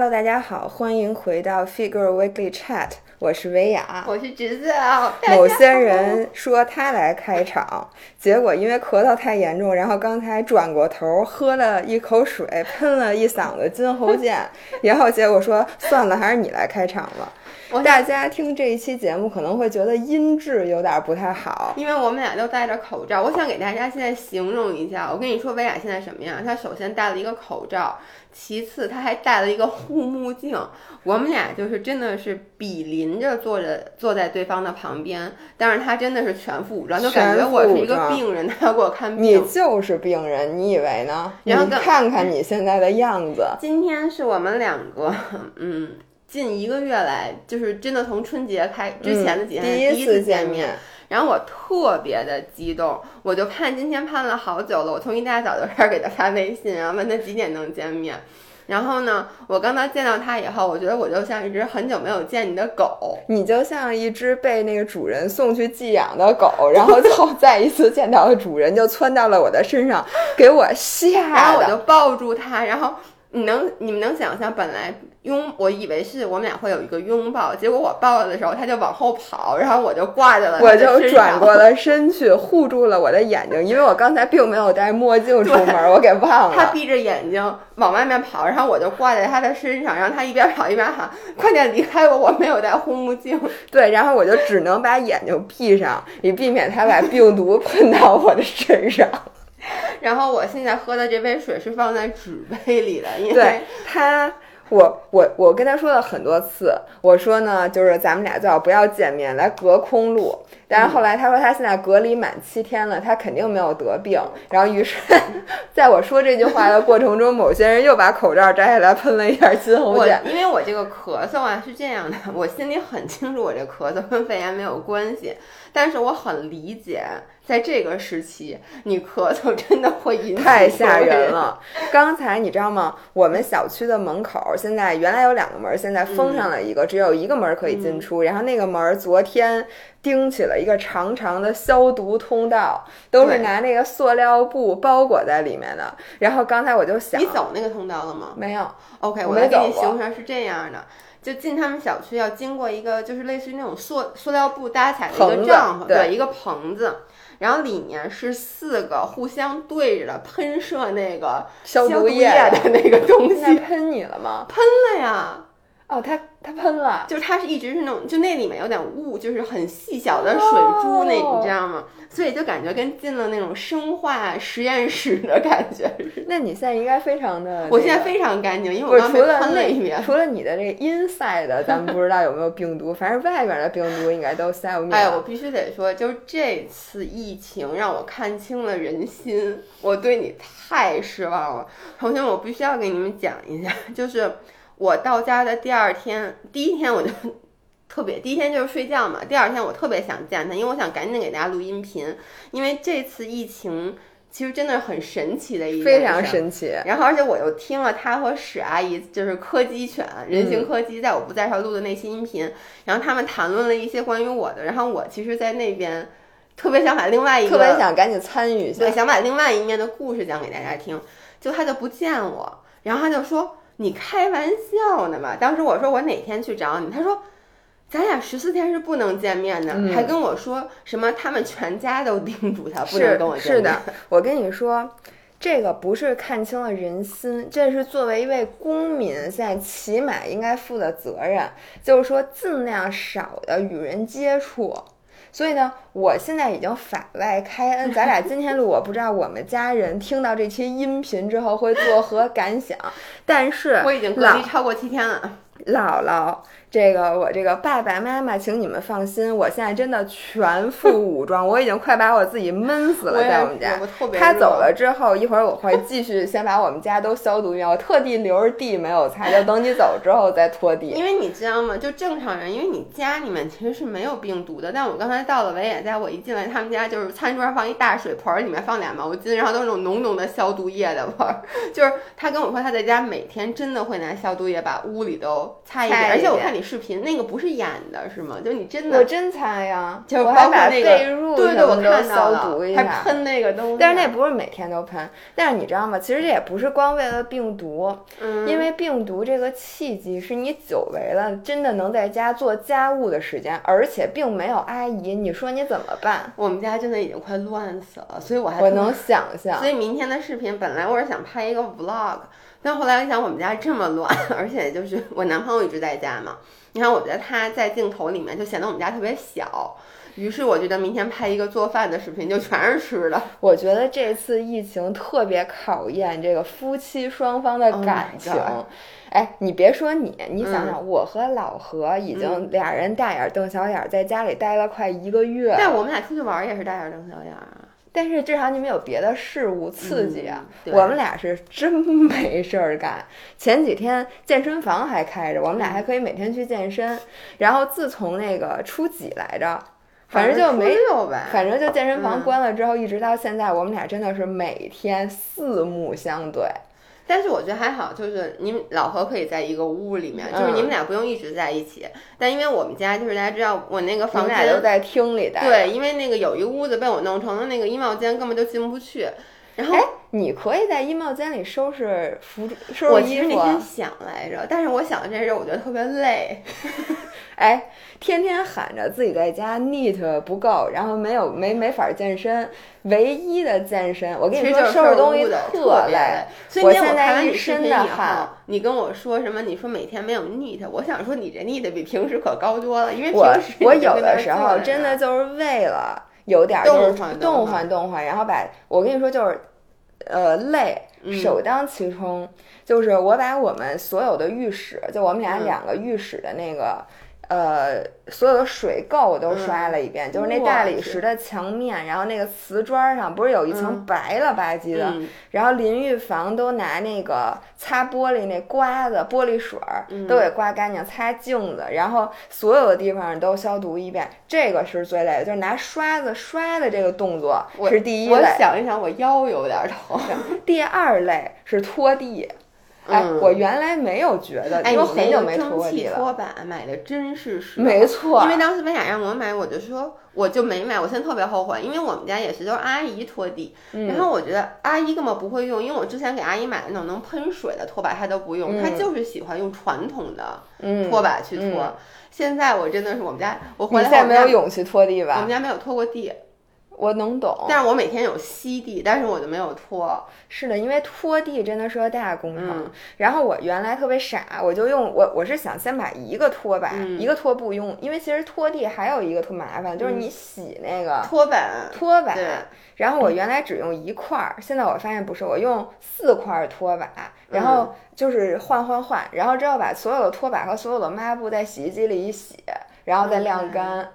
Hello，大家好，欢迎回到 Figure Weekly Chat，我是维雅。我是橘子啊。某些人说他来开场，结果因为咳嗽太严重，然后刚才转过头喝了一口水，喷了一嗓子金喉剑，然后结果说算了，还是你来开场吧。大家听这一期节目可能会觉得音质有点不太好，因为我们俩都戴着口罩。我想给大家现在形容一下，我跟你说，薇娅现在什么样？她首先戴了一个口罩，其次她还戴了一个护目镜。我们俩就是真的是比邻着坐着，坐在对方的旁边，但是她真的是全副武装，就感觉我是一个病人，她要给我看病。你就是病人，你以为呢？然后看看你现在的样子。今天是我们两个，嗯。近一个月来，就是真的从春节开之前的几天第一次见面，然后我特别的激动，我就盼今天盼了好久了。我从一大早就开始给他发微信，然后问他几点能见面。然后呢，我刚刚见到他以后，我觉得我就像一只很久没有见你的狗，你就像一只被那个主人送去寄养的狗，然后后 再一次见到了主人，就窜到了我的身上，给我吓的，然后我就抱住他，然后。你能你们能想象，本来拥我以为是我们俩会有一个拥抱，结果我抱了的时候，他就往后跑，然后我就挂在了我就转过了身去，护住了我的眼睛，因为我刚才并没有戴墨镜出门，我给忘了。他闭着眼睛往外面跑，然后我就挂在他的身上，然后他一边跑一边喊：“快点离开我，我没有戴护目镜。”对，然后我就只能把眼睛闭上，以避免他把病毒 喷到我的身上。然后我现在喝的这杯水是放在纸杯里的，因为他，我我我跟他说了很多次，我说呢，就是咱们俩最好不要见面，来隔空录。但是后来他说他现在隔离满七天了，他肯定没有得病。然后于是，在我说这句话的过程中，某些人又把口罩摘下来喷了一下金红碱。因为我这个咳嗽啊是这样的，我心里很清楚，我这咳嗽跟肺炎没有关系，但是我很理解。在这个时期，你咳嗽真的会引太吓人了。刚才你知道吗？我们小区的门口现在原来有两个门，现在封上了一个，只有一个门可以进出。然后那个门昨天钉起了一个长长的消毒通道，都是拿那个塑料布包裹在里面的。然后刚才我就想，你走那个通道了吗？没有。OK，我来给你形容是这样的。就进他们小区要经过一个，就是类似于那种塑塑料布搭起来的一个帐篷，对，一个棚子。然后里面是四个互相对着的喷射那个消毒液的那个东西，喷你了吗？喷了呀！哦，它它喷了，就是它是一直是那种，就那里面有点雾，就是很细小的水珠那，你知道吗？所以就感觉跟进了那种生化实验室的感觉。那你现在应该非常的，我现在非常干净，因为我刚喷了一遍。除了你的这个 inside，咱们不知道有没有病毒，反正外边的病毒应该都消灭了。哎，我必须得说，就是这次疫情让我看清了人心，我对你太失望了，同学们，我必须要给你们讲一下，就是。我到家的第二天，第一天我就特别，第一天就是睡觉嘛。第二天我特别想见他，因为我想赶紧给大家录音频。因为这次疫情其实真的很神奇的一非常神奇。然后而且我又听了他和史阿姨，就是柯基犬人形柯基，在我不在时候录的那些音频。然后他们谈论了一些关于我的。然后我其实，在那边特别想把另外一个，特别想赶紧参与一下，对，想把另外一面的故事讲给大家听。就他就不见我，然后他就说。你开玩笑呢吧？当时我说我哪天去找你，他说咱俩十四天是不能见面的，还跟我说什么他们全家都叮嘱他不能跟我见面。是的，我跟你说，这个不是看清了人心，这是作为一位公民，现在起码应该负的责任，就是说尽量少的与人接触。所以呢，我现在已经法外开恩，咱俩今天录，我不知道我们家人听到这期音频之后会作何感想，但是我已经隔离超过七天了，姥姥。这个我这个爸爸妈妈，请你们放心，我现在真的全副 武装，我已经快把我自己闷死了，在我们家。他走了之后，一会儿我会继续先把我们家都消毒一遍。我特地留着地没有擦，就等你走之后再拖地。因为你知道吗？就正常人，因为你家里面其实是没有病毒的。但我刚才到了维也家，我一进来他们家就是餐桌上放一大水盆，里面放俩毛巾，然后都是那种浓浓的消毒液的味儿。就是他跟我说他在家每天真的会拿消毒液把屋里都擦一遍，而且我看你。美视频，那个不是演的，是吗？就你真的，我真猜呀，就是我还括那个被褥对对，我看到消了毒一下。还喷那个东西，但是那不是每天都喷，但是你知道吗？其实这也不是光为了病毒，嗯，因为病毒这个契机是你久违了，真的能在家做家务的时间，而且并没有阿姨，你说你怎么办？我们家真的已经快乱死了，所以我还我能想象所，以明天的视频本来我是想拍一个 vlog，但后来我想我们家这么乱，而且就是我男朋友一直在家嘛，你看我觉得他在镜头里面就显得我们家特别小，于是我觉得明天拍一个做饭的视频，就全是吃的。我觉得这次疫情特别考验这个夫妻双方的 Oh 感情。哎，你别说你，你想嗯想，我和老何已经俩人大眼瞪小眼，在家里待了快一个月。但我们俩出去玩也是大眼瞪小眼。但是至少你们有别的事物刺激啊。嗯我们俩是真没事儿干。前几天健身房还开着，我们俩嗯还可以每天去健身。然后自从那个初几来着，反正就没初六呗，反正就健身房嗯关了之后，一直到现在，我们俩真的是每天四目相对。但是我觉得还好，就是你们老何可以在一个屋里面，就是嗯你们俩不用一直在一起。但因为我们家就是大家知道，我那个房间都在厅里待。对，，因为那个有一屋子被我弄成了那个衣帽间，根本就进不去。然后哎，你可以在衣帽间里收拾服收拾衣服啊。实那天想来着，但是我想这事儿，我觉得特别累。哎，天天喊着自己在家 neat 不够，然后没有没没法健身，唯一的健身，我跟你说收拾东西特累。所以我那天现在一看完身的汗，你跟我说什么？你说每天没有 neat，我想说你这 neat 比平时可高多了，因为平我时我有的时候真的就是为了有点儿就是动换动动换然后把我跟你说就是，呃，累嗯首当其冲，就是我把我们所有的浴室，就我们俩嗯两个浴室的那个。呃，所有的水垢都刷了一遍，就是那大理石的墙面，然后那个瓷砖上不是有一层嗯白了吧唧的，嗯然后淋浴房都拿那个擦玻璃那刮子、玻璃水都给刮干净，擦镜子，然后所有的地方都消毒一遍。这个是最累的，就是拿刷子刷的这个动作我是第一我类。想一想，我腰有点疼。第二类是拖地。哎，嗯。我原来没有觉得，哎，因为我你那个很久没拖地了。拖把买的真是是没错。因为当时薇娅让我买，我就说我就没买，我现在特别后悔，因为我们家也是都是阿姨拖地，嗯。然后我觉得阿姨根本不会用，因为我之前给阿姨买的那种能喷水的拖把，她都不用，她嗯就是喜欢用传统的嗯，拖把去拖。嗯。现在我真的是我们家，我回来后没有勇气拖地吧？我们？家没有拖过地，我能懂。但是我每天有吸地，但是我就没有拖。是的，因为拖地真的是个大工程。嗯然后我原来特别傻，我就用我我是想先把一个拖把、嗯一个拖布用，因为其实拖地还有一个特麻烦，就是你洗那个拖板，拖把。对然后我原来只用一块儿，现在我发现不是，我用四块儿拖把，然后就是换换换，然后之后把所有的拖把和所有的抹布在洗衣机里一洗，然后再晾干。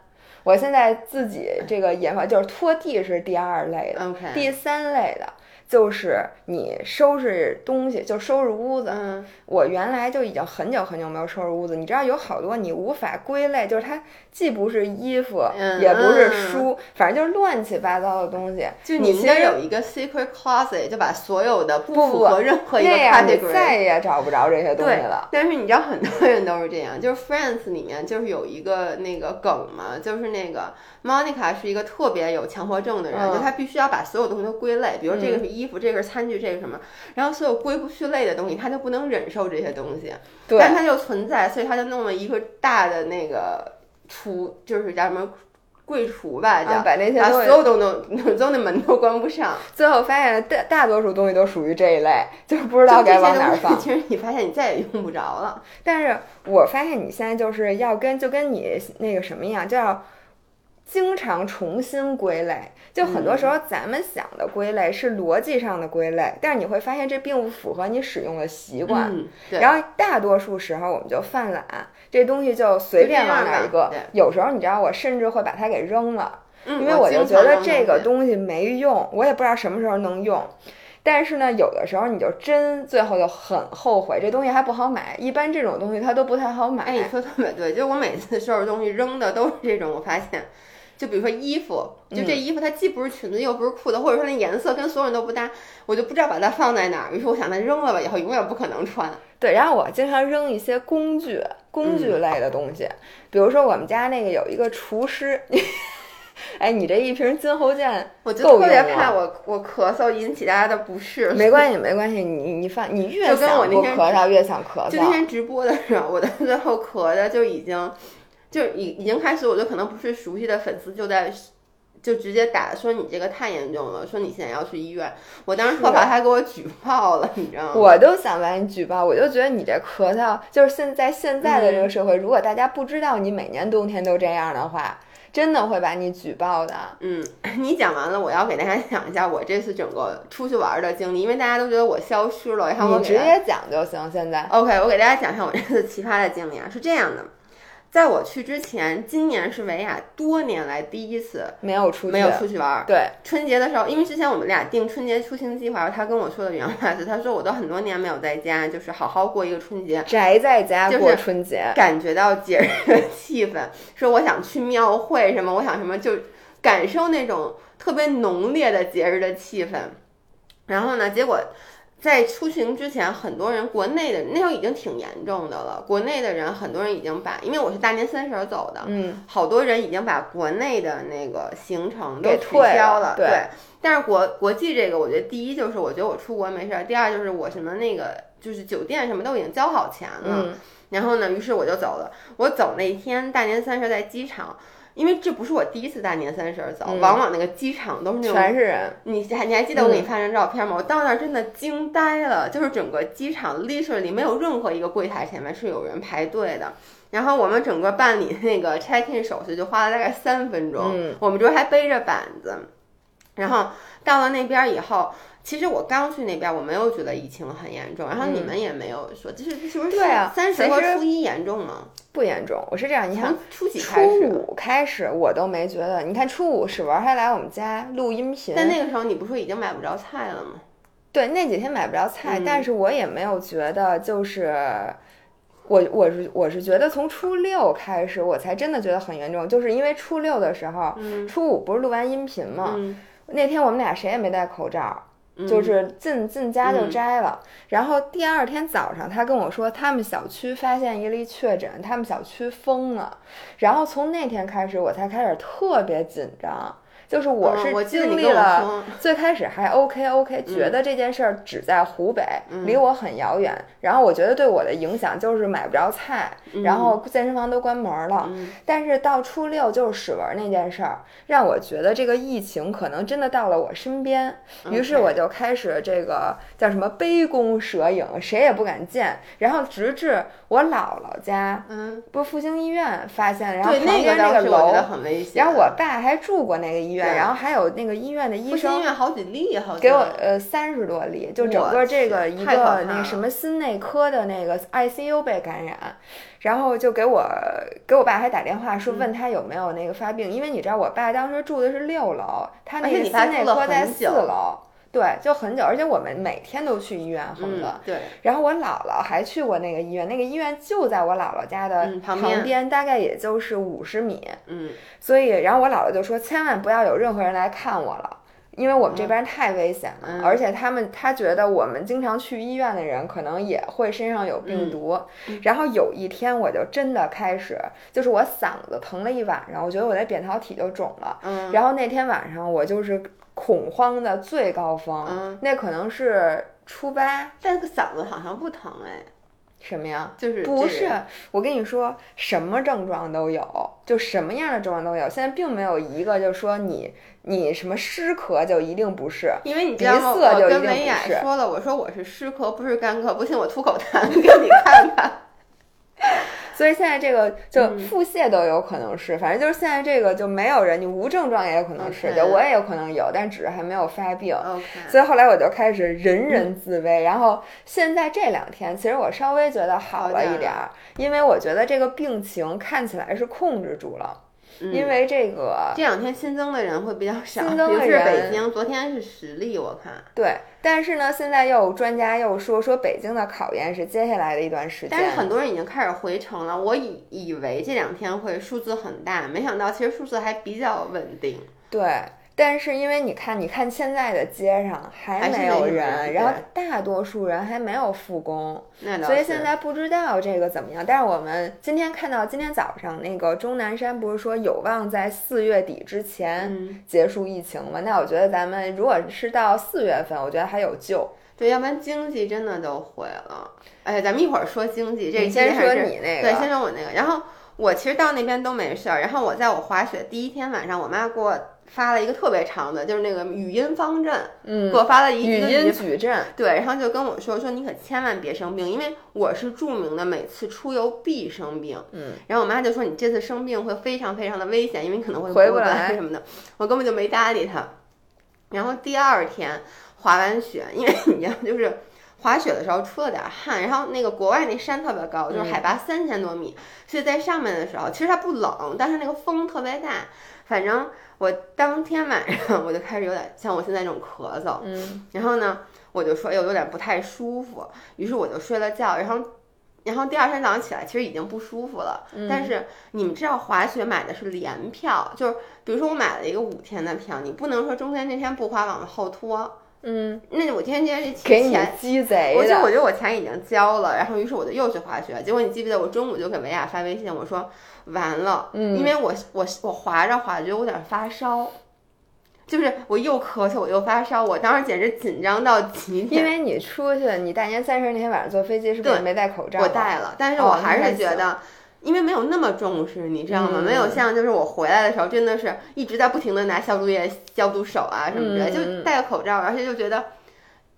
我现在自己这个研发就是拖地是第二类的第三类的就是你收拾东西，就收拾屋子。嗯，我原来就已经很久很久没有收拾屋子，你知道有好多你无法归类，就是它既不是衣服，嗯也不是书，反正就是乱七八糟的东西。就你你其实有一个 secret closet，就把所有的不不符合任何一个 category。再也找不着这些东西了。，但是你知道很多人都是这样，就是 Friends 里面就是有一个那个梗嘛，就是那个 Monica 是一个特别有强迫症的人，嗯就她必须要把所有东西都归类，比如这个是衣服，这个是餐具，这个什么，然后所有归不去类的东西，他就不能忍受这些东西，对但它就存在，所以他就弄了一个大的那个橱，就是叫什么柜橱吧，叫、啊，把那些把所有都能，所有的门都关不上。最后发现大大多数东西都属于这一类，就是不知道该往哪儿放。其实你发现你再也用不着了。但是我发现你现在就是要跟就跟你那个什么一样，就要经常重新归类。就很多时候咱们想的归类是逻辑上的归类，但是你会发现这并不符合你使用的习惯。嗯，然后大多数时候我们就犯懒，这东西就随便往哪儿一搁就这样吧对。有时候你知道，我甚至会把它给扔了。嗯，因为我就觉得这个东西没用，我也不知道什么时候能用。但是呢，有的时候你就真最后就很后悔，这东西还不好买。一般这种东西它都不太好买。哎，你说特别对，就我每次收拾东西扔的都是这种，我发现就比如说衣服，就这衣服它既不是裙子又不是裤子，或者说那颜色跟所有人都不搭，我就不知道把它放在哪儿。于是我想，它扔了吧，以后永远不可能穿。对，然后我经常扔一些工具、工具类的东西，比如说我们家那个有一个厨师。哎，你这一瓶金喉健，我就特别怕我我咳嗽引起大家的不适。没关系，没关系，你你放，你越想不咳嗽越想咳嗽。就那天直播的时候，我到 最后咳的就已经，就已已经开始，我就可能不是熟悉的粉丝就在就直接打说你这个太严重了，说你现在要去医院。我当时特怕他给我举报了，你知道吗？我都想把你举报，我就觉得你这咳嗽，就是现在现在的这个社会，如果大家不知道你每年冬天都这样的话。真的会把你举报的。嗯，你讲完了，我要给大家讲一下我这次整个出去玩的经历，因为大家都觉得我消失了，然后我直接讲就行。现在，OK，我给大家讲一下我这次奇葩的经历啊，是这样的。在我去之前，今年是维亚多年来第一次没有出没有出去玩。对，春节的时候，因为之前我们俩定春节出行计划，他跟我说的原话是，他说我都很多年没有在家，就是好好过一个春节，宅在家过春节，感觉到节日的气氛。说我想去庙会什么，我想什么，就感受那种特别浓烈的节日的气氛。然后呢，结果。在出行之前，很多人国内的那时候已经挺严重的了。国内的人很多人已经把，因为我是大年三十走的，嗯，好多人已经把国内的那个行程都取消了。对，但是国国际这个，我觉得第一就是我觉得我出国没事儿，第二就是我什么那个就是酒店什么都已经交好钱了。然后呢，于是我就走了。我走那一天大年三十在机场。因为这不是我第一次大年三十走，往往那个机场都是那种全是人。你还你还记得我给你发张照片吗？我到那儿真的惊呆了，就是整个机场 literally 没有任何一个柜台前面是有人排队的。然后我们整个办理那个 check in 手续就花了大概三分钟，我们这还背着板子。然后到了那边以后。其实我刚去那边，我没有觉得疫情很严重，然后你们也没有说，就是是不是？对啊，三十和初一严重吗？不严重，我是这样，你看初几初五开始我都没觉得。你看初五史文还来我们家录音频，但那个时候你不说已经买不着菜了吗？对，那几天买不着菜，但是我也没有觉得就是我我是我是觉得从初六开始我才真的觉得很严重，就是因为初六的时候，初五不是录完音频嘛，那天我们俩谁也没戴口罩。就是进进家就摘了，然后第二天早上他跟我说，他们小区发现一例确诊，他们小区封了，然后从那天开始我才开始特别紧张。就是我是经历了最开始还 OK OK，觉得这件事儿只在湖北，离我很遥远。然后我觉得对我的影响就是买不着菜，然后健身房都关门了。但是到初六就是史文那件事儿，让我觉得这个疫情可能真的到了我身边。于是我就开始这个叫什么杯弓蛇影，谁也不敢见。然后直至我姥姥家，嗯，不是复兴医院发现，然后旁边那个楼，然后我爸还住过那个医。院，然后还有那个医院的医生，医院好几例，好给我呃三十多例，就整个这个一个那什么心内科的那个 ICU 被感染，然后就给我给我爸还打电话说问他有没有那个发病，因为你知道我爸当时住的是六楼，他那个心内科在四楼。对，就很久，而且我们每天都去医院，恒的。对。然后我姥姥还去过那个医院，那个医院就在我姥姥家的旁边，大概也就是五十米。嗯。所以，然后我姥姥就说：“千万不要有任何人来看我了，因为我们这边太危险了。而且他们他觉得我们经常去医院的人可能也会身上有病毒。然后有一天我就真的开始，就是我嗓子疼了一晚上，我觉得我的扁桃体就肿了。嗯。然后那天晚上我就是。恐慌的最高峰，那可能是初八，但是嗓子好像不疼哎，什么呀？就是不是？我跟你说，什么症状都有，就什么样的症状都有。现在并没有一个就说你你什么湿咳就一定不是，因为你鼻塞就一定不是。说了，我说我是湿咳，不是干咳，不信我吐口痰 给你看看。所以现在这个就腹泻都有可能是，反正就是现在这个就没有人，你无症状也有可能是，就我也有可能有，但只是还没有发病。所以后来我就开始人人自危，然后现在这两天其实我稍微觉得好了一点儿，因为我觉得这个病情看起来是控制住了。嗯因为这个这两天新增的人会比较少，新增的是北京，昨天是十例，我看。对，但是呢，现在又有专家又说说北京的考验是接下来的一段时间，但是很多人已经开始回城了，我以以为这两天会数字很大，没想到其实数字还比较稳定。对。但是因为你看，你看现在的街上还没有人，然后大多数人还没有复工，所以现在不知道这个怎么样。但是我们今天看到，今天早上那个钟南山不是说有望在四月底之前嗯，结束疫情吗？那我觉得咱们如果是到四月份，我觉得还有救。对，要不然经济真的都毁了。哎，咱们一会儿说经济，这你先说你那个，对，先说我那个。然后我其实到那边都没事儿，然后我在我滑雪第一天晚上，我妈给我发了一个特别长的，就是那个语音方阵，嗯给，我发了一语音矩阵，对，然后就跟我说说你可千万别生病，因为我是著名的每次出游必生病。嗯，然后我妈就说你这次生病会非常非常的危险，因为你可能会回不不来什么的。我根本就没搭理她。然后第二天滑完雪，因为你知道就是。滑雪的时候出了点汗，然后那个国外那山特别高，就是海拔三千多米，所以在上面的时候其实它不冷，但是那个风特别大。反正我当天晚上我就开始有点像我现在这种咳嗽，嗯。然后呢，我就说，哎呦，有点不太舒服，于是我就睡了觉，然后，然后第二天早上起来，其实已经不舒服了。嗯。但是你们知道滑雪买的是联票，就是比如说我买了一个五天的票，你不能说中间那天不滑往后拖，嗯，那我今天今天这给你钱。鸡贼我就我，觉得我钱已经交了，然后于是我就又去滑雪。结果你记不记得我中午就给维亚发微信，我说完了，嗯因为我我我滑着滑着就有点发烧，就是我又咳嗽我又发烧，我当时简直紧张到极点。因为你出去，你大年三十那天晚上坐飞机是不是对没戴口罩？我戴了，但是哦我还是觉得，因为没有那么重视，你知道吗？嗯没有像就是我回来的时候，真的是一直在不停的拿消毒液消毒手啊什么之类，嗯就戴个口罩，而且就觉得。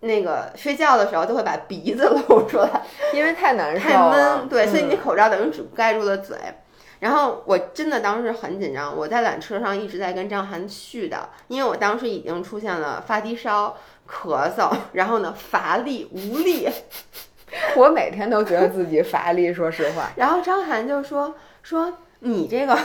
那个睡觉的时候就会把鼻子露出来，因为太难受太，闷，对，所以你嗯口罩等于只盖住了嘴。然后我真的当时很紧张，我在缆车上一直在跟张涵絮叨，因为我当时已经出现了发低烧、咳嗽，然后呢乏力无力，我每天都觉得自己乏力，说实话。然后张涵就说说你这个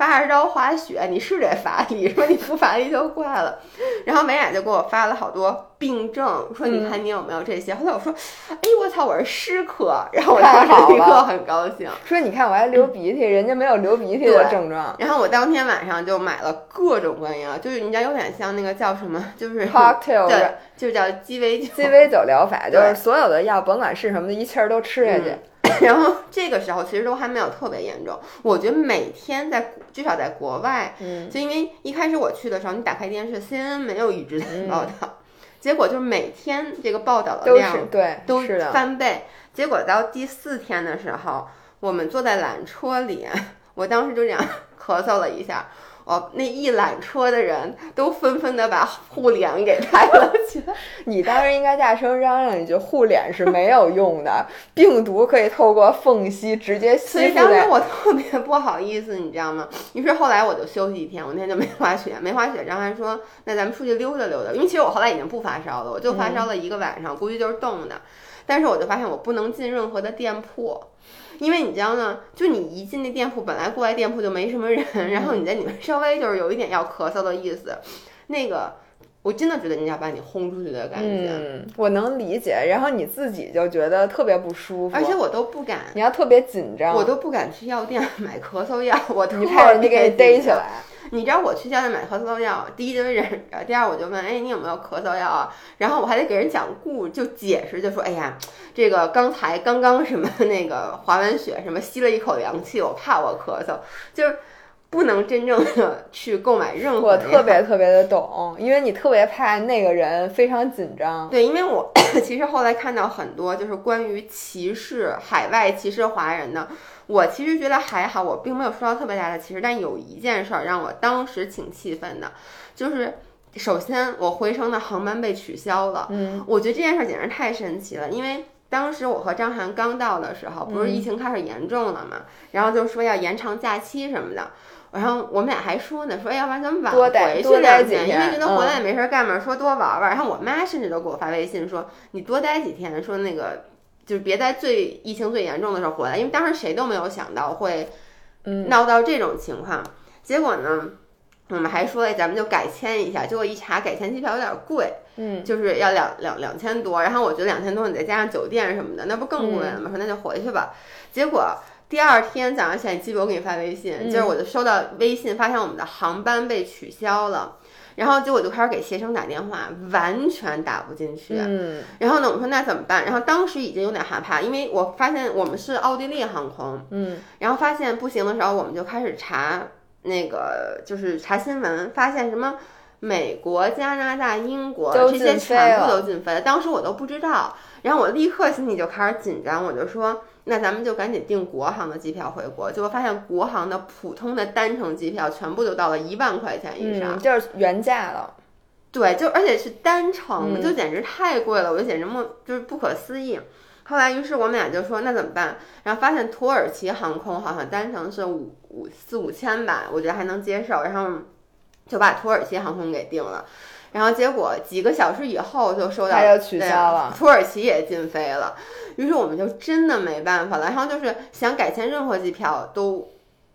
发着招滑雪，你是得乏力，说你不乏力就怪了。然后美雅就给我发了好多病症，说你看你有没有这些。后来我说，哎我操，我是湿咳。然后我当时立刻很高兴。说你看我还流鼻涕，人家没有流鼻涕的症状。然后我当天晚上就买了各种各样，就是你知道有点像那个叫什么，就是，cocktail 对，就叫鸡尾酒。鸡尾酒疗法，就是所有的药，甭管是什么的，一气儿都吃下去。然后这个时候其实都还没有特别严重，我觉得每天在至少在国外，嗯，就因为一开始我去的时候，你打开电视，CNN 没有一直在嗯报道，结果就是每天这个报道的都量是对，都是。翻倍，结果到第四天的时候，我们坐在缆车里，我当时就这样 咳嗽了一下。哦，那一缆车的人都纷纷的把护脸给抬了起来。你当时应该大声嚷嚷一句：“护脸是没有用的，病毒可以透过缝隙直接所吸附在。以当时我特别不好意思，你知道吗？于是后来我就休息一天，我那天就没滑雪，没滑雪。张涵说：“那咱们出去溜达溜达。”因为其实我后来已经不发烧了，我就发烧了一个晚上，估计就是冻的。但是我就发现我不能进任何的店铺，因为你知道呢？就你一进那店铺，本来过来店铺就没什么人，然后你在里面稍微就是有一点要咳嗽的意思，那个我真的觉得人家把你轰出去的感觉，嗯，我能理解。然后你自己就觉得特别不舒服，而且我都不敢。你要特别紧张，我都不敢去药店买咳嗽药，我怕人家给逮。起来。你知道我去药店买咳嗽药，第一就是忍着，第二我就问，哎，你有没有咳嗽药啊？然后我还得给人讲故，就解释，就说，哎呀，这个刚才刚刚什么那个滑完雪，什么吸了一口凉气，我怕我咳嗽，就是不能真正的去购买任何我特别特别的懂，因为你特别怕那个人非常紧张。对，因为我 其实后来看到很多就是关于歧视海外歧视华人的，我其实觉得还好，我并没有受到特别大的歧视。但有一件事儿让我当时挺气愤的，就是首先我回程的航班被取消了，嗯，我觉得这件事儿简直太神奇了，因为。当时我和张涵刚到的时候，不是嗯疫情开始严重了嘛，然后就说要延长假期什么的，然后我们俩还说呢，说哎要不然咱们晚回去待几两天，因为觉得回来嗯也没事儿干嘛，说多玩玩。然后我妈甚至都给我发微信说，你多待几天，说那个就是别在最疫情最严重的时候回来，因为当时谁都没有想到会嗯闹到这种情况。结果呢，我们还说，哎，咱们就改签一下。结果一查，改签机票有点贵，嗯，就是要两两两千多。然后我觉得两千多，你再加上酒店什么的，那不更贵了吗？说那就回去吧。结果第二天早上起来，记得我给你发微信，就是我就收到微信，发现我们的航班被取消了。然后结果就开始给携程打电话，完全打不进去。嗯，然后呢，我说那怎么办？然后当时已经有点害怕，因为我发现我们是奥地利航空，嗯，然后发现不行的时候，我们就开始查那个，就是查新闻，发现什么美国、加拿大、英国都这些全部都禁飞了。当时我都不知道，然后我立刻心里就开始紧张，我就说。那咱们就赶紧订国航的机票回国，结果发现国航的普通的单程机票全部都到了一万块钱以上，嗯，就是原价了。对，就而且是单程，嗯就简直太贵了，我就简直莫就是不可思议。后来，于是我们俩就说那怎么办？然后发现土耳其航空好像单程是五五四五千吧，我觉得还能接受，然后就把土耳其航空给订了。然后结果几个小时以后就收到取消了土耳其也禁飞了。于是我们就真的没办法了，然后就是想改签任何机票都。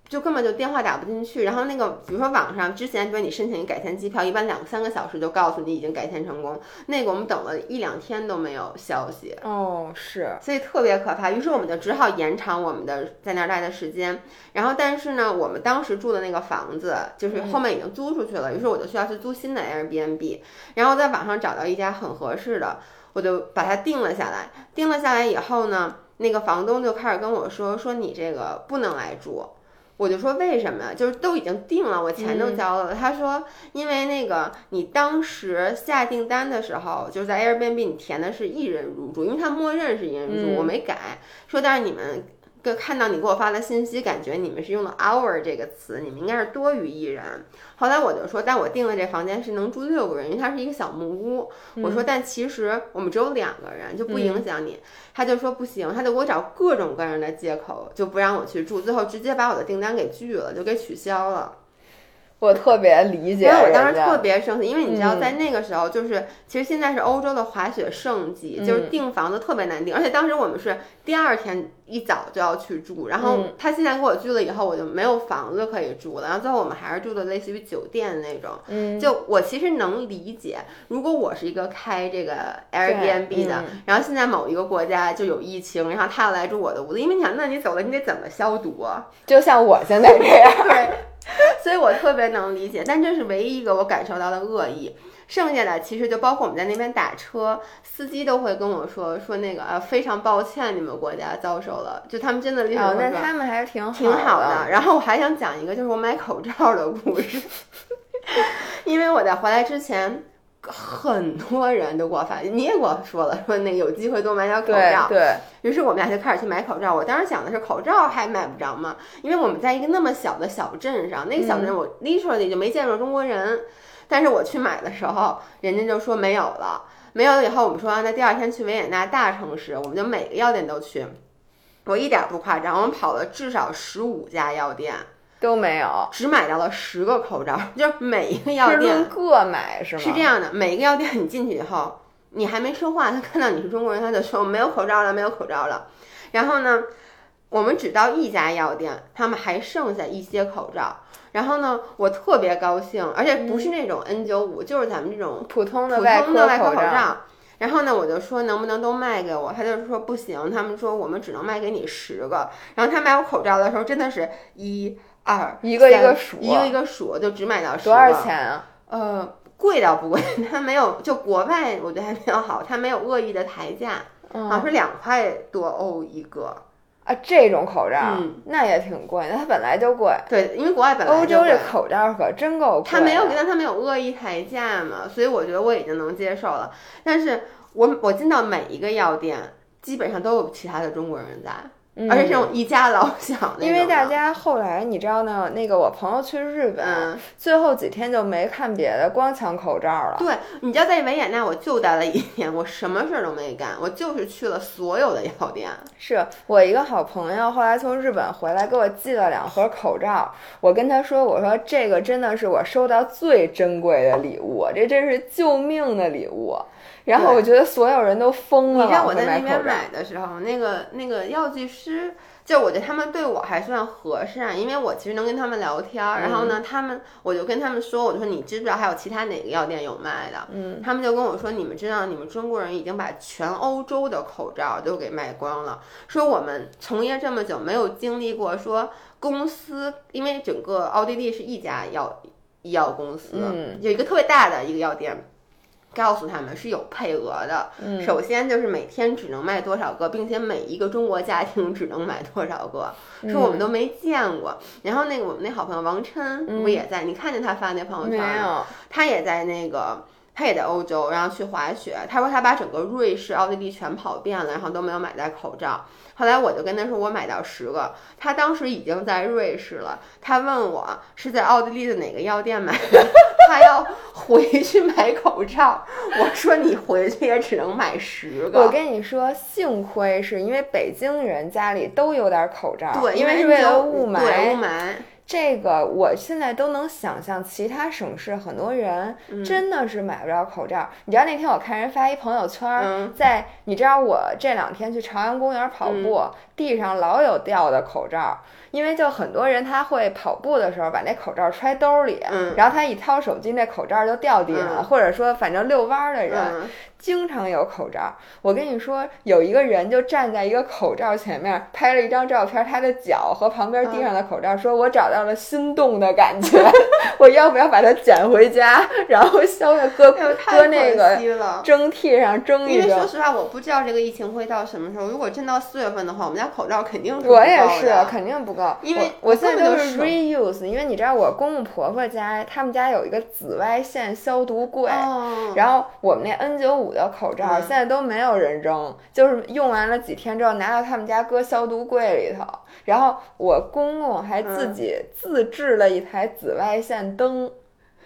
就根本就电话打不进去，然后那个比如说网上之前，比如你申请一改签机票，一般两三个小时就告诉你已经改签成功，那个我们等了一两天都没有消息，哦，是，所以特别可怕。于是我们就只好延长我们的在那儿待的时间。然后但是呢，我们当时住的那个房子就是后面已经租出去了，于是我就需要去租新的 Airbnb，然后在网上找到一家很合适的，我就把它定了下来。定了下来以后呢，那个房东就开始跟我说说你这个不能来住。我就说为什么呀？就是都已经定了，我钱都交了。他说，因为那个你当时下订单的时候，就是在 Airbnb 你填的是一人入住，因为他默认是一人入住，嗯我没改。说但是你们跟看到你给我发的信息，感觉你们是用了 our 这个词，你们应该是多于一人。后来我就说，但我订的这房间是能住六个人，因为它是一个小木屋。我说，但其实我们只有两个人，就不影响你。他就说不行，他就给我找各种各样的借口，就不让我去住，最后直接把我的订单给拒了，就给取消了。我特别理解因为我当时特别生气，因为你知道，嗯。在那个时候，就是、其实现在是欧洲的滑雪盛季，嗯。就是订房子特别难订，而且当时我们是第二天一早就要去住，然后嗯。他现在给我拒了以后，我就没有房子可以住了，然后最后我们还是住的类似于酒店那种。嗯，就我其实能理解，如果我是一个开这个 Airbnb 的，嗯。然后现在某一个国家就有疫情，然后他要来住我的屋子，因为你想，那你走了，你得怎么消毒啊？就像我现在这样，对，所以我特别能理解，但这是唯一一个我感受到的恶意。剩下的其实就包括我们在那边打车，司机都会跟我说说那个啊，非常抱歉你们国家遭受了，就他们真的厉害哦，那他们还是挺挺好的的。。然后我还想讲一个，就是我买口罩的故事，因为我在回来之前。很多人都给我发，你也给我说了，说那有机会多买点口罩。对对，于是我们俩就开始去买口罩。我当时想的是口罩还买不着吗？因为我们在一个那么小的小镇上，那个小镇嗯我 literally 就没见着中国人。但是我去买的时候，人家就说没有了。没有了以后，我们说啊那第二天去维也纳大城市，我们就每个药店都去。我一点儿不夸张，我们跑了至少十五家药店，都没有，只买到了十个口罩，就是每一个药店各买是吗？是这样的，每一个药店你进去以后，你还没说话，他看到你是中国人，他就说没有口罩了，没有口罩了。然后呢，我们只到一家药店，他们还剩下一些口罩。然后呢，我特别高兴，而且不是那种 N95，、就是咱们这种普通的普外科通的口罩。罩。然后呢，我就说能不能都卖给我，他就说不行，他们说我们只能卖给你十个。然后他买我口罩的时候，真的是一二一个一个数一个一个数，就只买到十多少钱啊？呃，贵倒不贵，它没有，就国外我觉得还比较好，它没有恶意的抬价，好像嗯是两块多欧一个。啊，这种口罩、嗯那也挺贵的，它本来就贵。对，因为国外本来欧洲这口罩可真够贵它。没有，但它没有恶意抬价嘛，所以我觉得我已经能接受了。但是我我进到每一个药店，基本上都有其他的中国人在，嗯而且这种一家老小。因为大家后来你知道呢，那个我朋友去日本，嗯，最后几天就没看别的，光抢口罩了。对，你知道在维也纳我就待了一天，我什么事儿都没干，我就是去了所有的药店。是我一个好朋友，后来从日本回来给我寄了两盒口罩。我跟他说：“我说这个真的是我收到最珍贵的礼物，这真是救命的礼物。”然后我觉得所有人都疯了，你知道我在那边。买的时候，那个那个药剂师就我觉得他们对我还算和善，因为我其实能跟他们聊天儿。然后呢，他们我就跟他们说，我就说你知不知道还有其他哪个药店有卖的？嗯，他们就跟我说，你们知道你们中国人已经把全欧洲的口罩都给卖光了，说我们从业这么久没有经历过说公司，因为整个奥地利是一家药医药公司，嗯有一个特别大的一个药店。告诉他们是有配额的，嗯首先就是每天只能卖多少个，并且每一个中国家庭只能买多少个，说我们都没见过。然后那个我们那好朋友王琛不也在？你看见他发那朋友没圈吗？有，他也在那个，他也在欧洲，然后去滑雪。他说他把整个瑞士、奥地利全跑遍了，然后都没有买到口罩。后来我就跟他说，我买到十个。他当时已经在瑞士了，他问我是在奥地利的哪个药店买的，他要回去买口罩。我说你回去也只能买十个。我跟你说，幸亏是因为北京人家里都有点口罩，对，因为是为了雾霾。对雾霾。这个我现在都能想象，其他省市很多人嗯。真的是买不着口罩。你知道那天我看人发一朋友圈在你知道我这两天去朝阳公园跑步，地上老有掉的口罩，因为就很多人他会跑步的时候把那口罩揣兜里，嗯然后他一掏手机，那口罩就掉地上了，嗯或者说反正遛弯儿的人。嗯，经常有口罩，我跟你说，有一个人就站在一个口罩前面拍了一张照片，他的脚和旁边地上的口罩，说我找到了心动的感觉，我要不要把它捡回家，然后消在搁搁那个。蒸屉上蒸一蒸。因为说实话，我不知道这个疫情会到什么时候。如果真到四月份的话，我们家口罩肯定是我也是肯定不够，因为我我现在都是 reuse，因为你知道我公公婆婆家，他们家有一个紫外线消毒柜，哦，然后我们那 N 九五的口罩嗯现在都没有人扔，就是用完了几天之后拿到他们家搁消毒柜里头。然后我公公还自己自制了一台紫外线灯，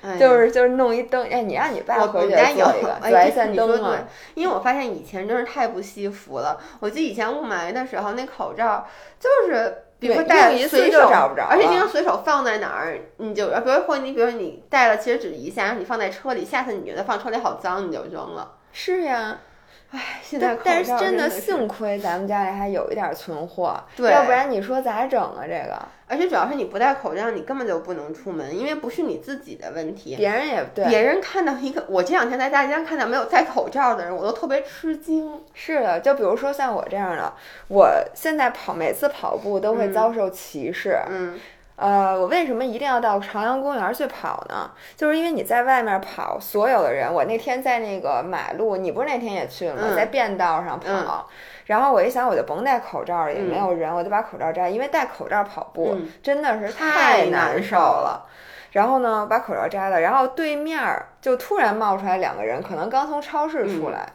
哎就是就是弄一灯。哎，你让你爸回去做一个哎紫外线灯啊因为我发现以前真是太不惜福了。我记得以前雾霾的时候，那口罩就是。比如说对戴用一次随手就找不着而且经了常随手放在哪儿，你就比如或者你比如说你带了，其实只是一下，然后你放在车里，下次你觉得放车里好脏，你就扔了。是呀，哎，现在但但口罩是真的幸亏咱们家里还有一点存货，对要不然你说咋整啊？这个而且主要是你不戴口罩，你根本就不能出门，因为不是你自己的问题。别人也对，别人看到一个，我这两天在大街上看到没有戴口罩的人，我都特别吃惊。是的，就比如说像我这样的，我现在跑每次跑步都会遭受歧视。嗯呃，我为什么一定要到朝阳公园去跑呢？就是因为你在外面跑，所有的人，我那天在那个马路，你不是那天也去了吗？嗯在便道上跑，然后我一想，我就甭戴口罩了，也没有人，我就把口罩摘，因为戴口罩跑步、嗯真的是太太难难受受了了。然后呢，把口罩摘了，然后对面儿就突然冒出来两个人，可能刚从超市出来，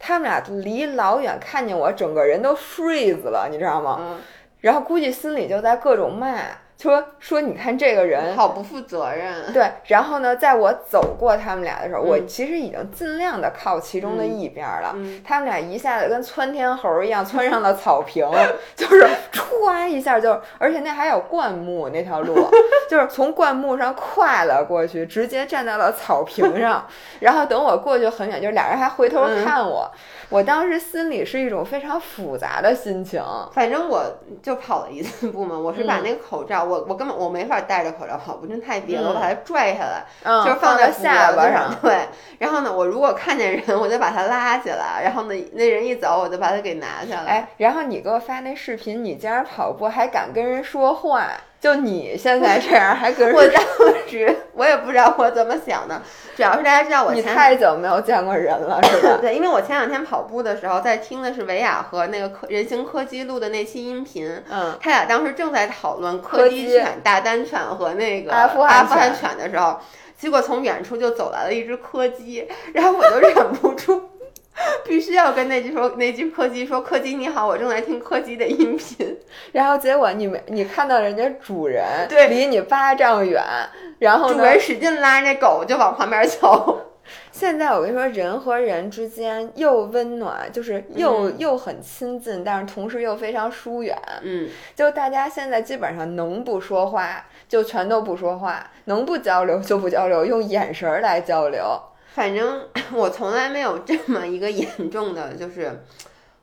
他们俩离老远看见我，整个人都 freeze 了，你知道吗？嗯，然后估计心里就在各种骂，说说你看这个人。好不负责任。对，然后呢，在我走过他们俩的时候，我嗯其实已经尽量的靠其中的一边了。嗯他们俩一下子跟窜天猴一样窜上了草坪，就是歘一下就，而且那还有灌木那条路，就是从灌木上跨了过去，直接站在了草坪上。然后等我过去很远，就是俩人还回头嗯看我，我当时心里是一种非常复杂的心情。反正我就跑了一次步嘛，我是把嗯那个口罩，我我我根本我没法戴着口罩跑步，真太憋了，我把它拽下来，嗯，就是放在下巴上。对，然后呢，我如果看见人，我就把他拉起来，然后呢，那人一走，我就把他给拿下来。哎，然后你给我发那视频，你竟然跑步还敢跟人说话，就你现在这样还跟人我当时我也不知道我怎么想的，主要是大家知道我你太久没有见过人了，是吧？对，因为我前两天跑步的时候在听的是维亚和那个科人形柯基录的那期音频，嗯，他俩当时正在讨论柯柯基基犬、大丹犬和那个阿富汗阿富汗犬犬的时候，结果从远处就走来了一只柯基，然后我就忍不住。必须要跟那句说那句柯基说柯基你好，我正在听柯基的音频。然后结果你没你看到人家主人对离你八丈远，然后呢？主人使劲拉那狗就往旁边走。现在我跟你说，人和人之间又温暖，就是又、嗯又很亲近，但是同时又非常疏远。嗯，就大家现在基本上能不说话就全都不说话，能不交流就不交流，用眼神儿来交流。反正 我从来没有这么一个严重的，就是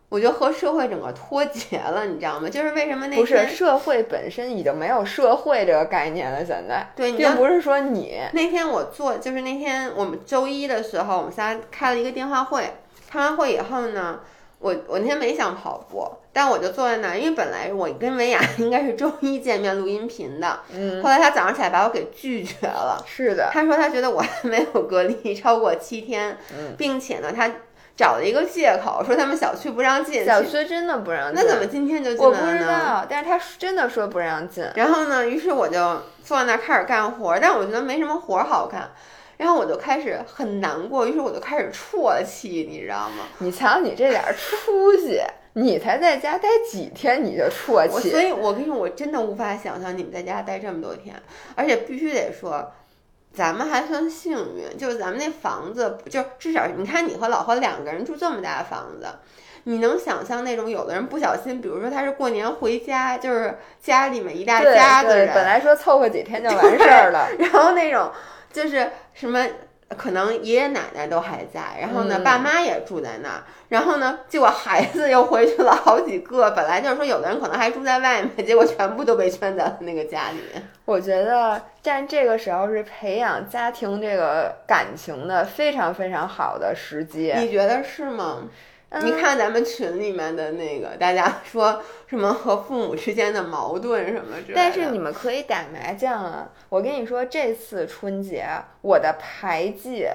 我觉得和社会整个脱节了，你知道吗？就是为什么那不是天社会本身已经没有社会这个概念了，现在对，并不是说你那天我做，就是那天我们周一的时候，我们仨开了一个电话会。开完会以后呢，我我那天没想跑步，但我就坐在那儿，因为本来我跟维雅 应该是周一见面录音频的，嗯后来他早上起来把我给拒绝了。是的，他说他觉得我还没有隔离超过七天，嗯并且呢，他找了一个借口说他们小区不让进。小区真的不让进，那怎么今天就进我不来了呢？知道，但是他真的说不让进。然后呢，于是我就坐在那儿开始干活，但我觉得没什么活儿好干，然后我就开始很难过，于是我就开始啜泣，你知道吗？你瞧你这点儿出息，你才在家待几天你就啜我泣，所以，我跟你说，我真的无法想象你们在家待这么多天，而且必须得说。咱们还算幸运，就是咱们那房子，就至少你看你和老何两个人住这么大的房子，你能想象那种有的人不小心，比如说他是过年回家，就是家里面一大家子人，本来说凑合几天就完事儿了，然后那种就是什么，可能爷爷奶奶都还在，然后呢，嗯爸妈也住在那儿，然后呢，结果孩子又回去了好几个。本来就是说，有的人可能还住在外面，结果全部都被圈在了那个家里面。我觉得，但这个时候是培养家庭这个感情的非常非常好的时机。你觉得是吗？嗯你看咱们群里面的那个，大家说什么和父母之间的矛盾什么之类的。但是你们可以打麻将啊！我跟你说，这次春节我的牌技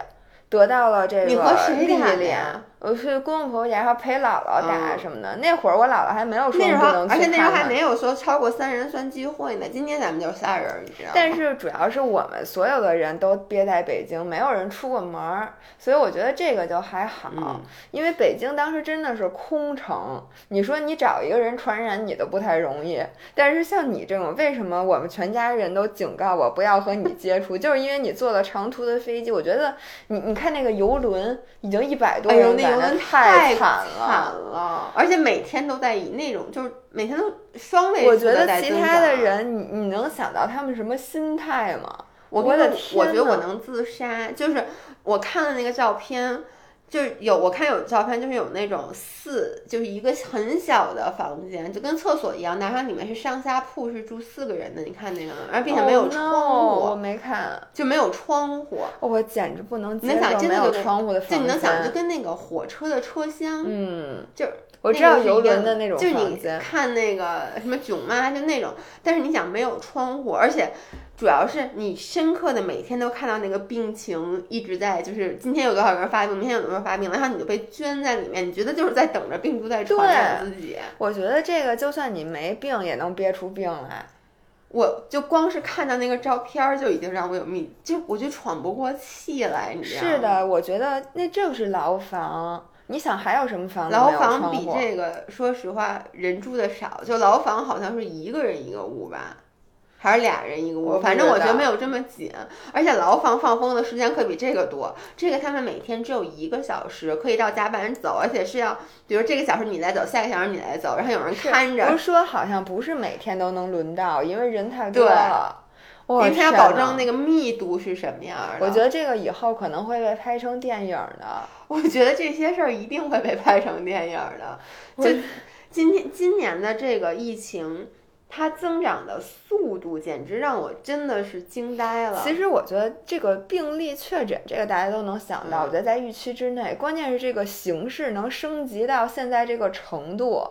得到了这个你和谁历练呀。我去公公婆婆家，然后陪姥姥打嗯什么的。那会儿我姥姥还没有说那时候不能，去而且那时候还没有说超过三人算聚会呢。今天咱们就仨人，你知道吗？但是主要是我们所有的人都憋在北京，没有人出过门儿，所以我觉得这个就还好。嗯因为北京当时真的是空城，你说你找一个人传染你都不太容易。但是像你这种，为什么我们全家人都警告我不要和你接触？就是因为你坐了长途的飞机。我觉得你你看那个游轮已经一百多哎呦，人在那，那游轮太惨了。了，而且每天都在以那种就是每天都双位数我觉得其他的，人，你你能想到他们什么心态吗？我我的跟你说我觉得我能自杀，就是我看了那个照片。就是有我看有照片，就是有那种四，就是一个很小的房间，就跟厕所一样，但是它里面是上下铺，是住四个人的。你看那个吗？而并且没有 Oh 窗 no，户我没看。就没有窗户。我简直不能接你能想受没有窗户的房间。就你能想，就跟那个火车的车厢，嗯，就是我知道游轮的那种就是你。看那个什么囧妈就那种，但是你想没有窗户，而且主要是你深刻的每天都看到那个病情一直在，就是今天有多少个人发病，明天有多少人发病，然后你就被圈在里面，你觉得就是在等着病毒在传染自己。我觉得这个就算你没病，也能憋出病来。我就光是看到那个照片儿就已经让我有密，就我就喘不过气来，你知道吗？是的，我觉得那正是牢房。你想还有什么房子牢房比这个，说实话，人住的少。就牢房好像是一个人一个屋吧，还是俩人一个屋？反正我觉得没有这么紧。而且牢房放风的时间可比这个多。这个他们每天只有一个小时可以到甲板走，而且是要，比如这个小时你来走，下个小时你来走，然后有人看着不是，说好像不是每天都能轮到，因为人太多了。因我为他要保证那个密度是什么样的。我觉得这个以后可能会被拍成电影的。我觉得这些事儿一定会被拍成电影儿的。就今天今年的这个疫情，它增长的速度简直让我真的是惊呆了。其实我觉得这个病例确诊，这个大家都能想到，嗯我觉得在预期之内。关键是这个形势能升级到现在这个程度。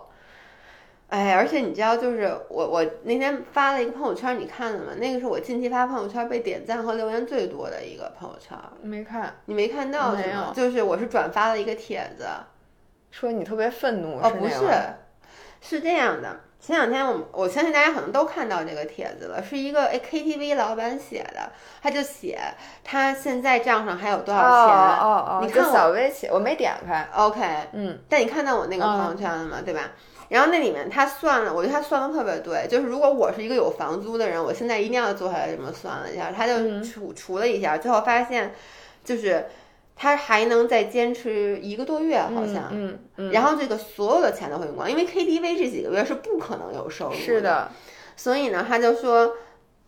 哎，而且你知道，就是我我那天发了一个朋友圈，你看了吗？那个是我近期发朋友圈被点赞和留言最多的一个朋友圈，没看，你没看到没是吗有？就是我是转发了一个帖子，说你特别愤怒哦，不是是这样的。前两天我们我相信大家可能都看到这个帖子了，是一个哎 KTV 老板写的，他就写他现在账上还有多少钱。哦哦哦，你看我小微写，我没点开。OK，嗯，但你看到我那个嗯朋友圈了吗？对吧？然后那里面他算了，我觉得他算的特别对，就是如果我是一个有房租的人，我现在一定要坐下来这么算了一下，他就嗯除除了一下，最后发现就是他还能再坚持一个多月，好像。嗯嗯，然后这个所有的钱都会用光，因为 KTV 这几个月是不可能有收入的。是的，所以呢，他就说，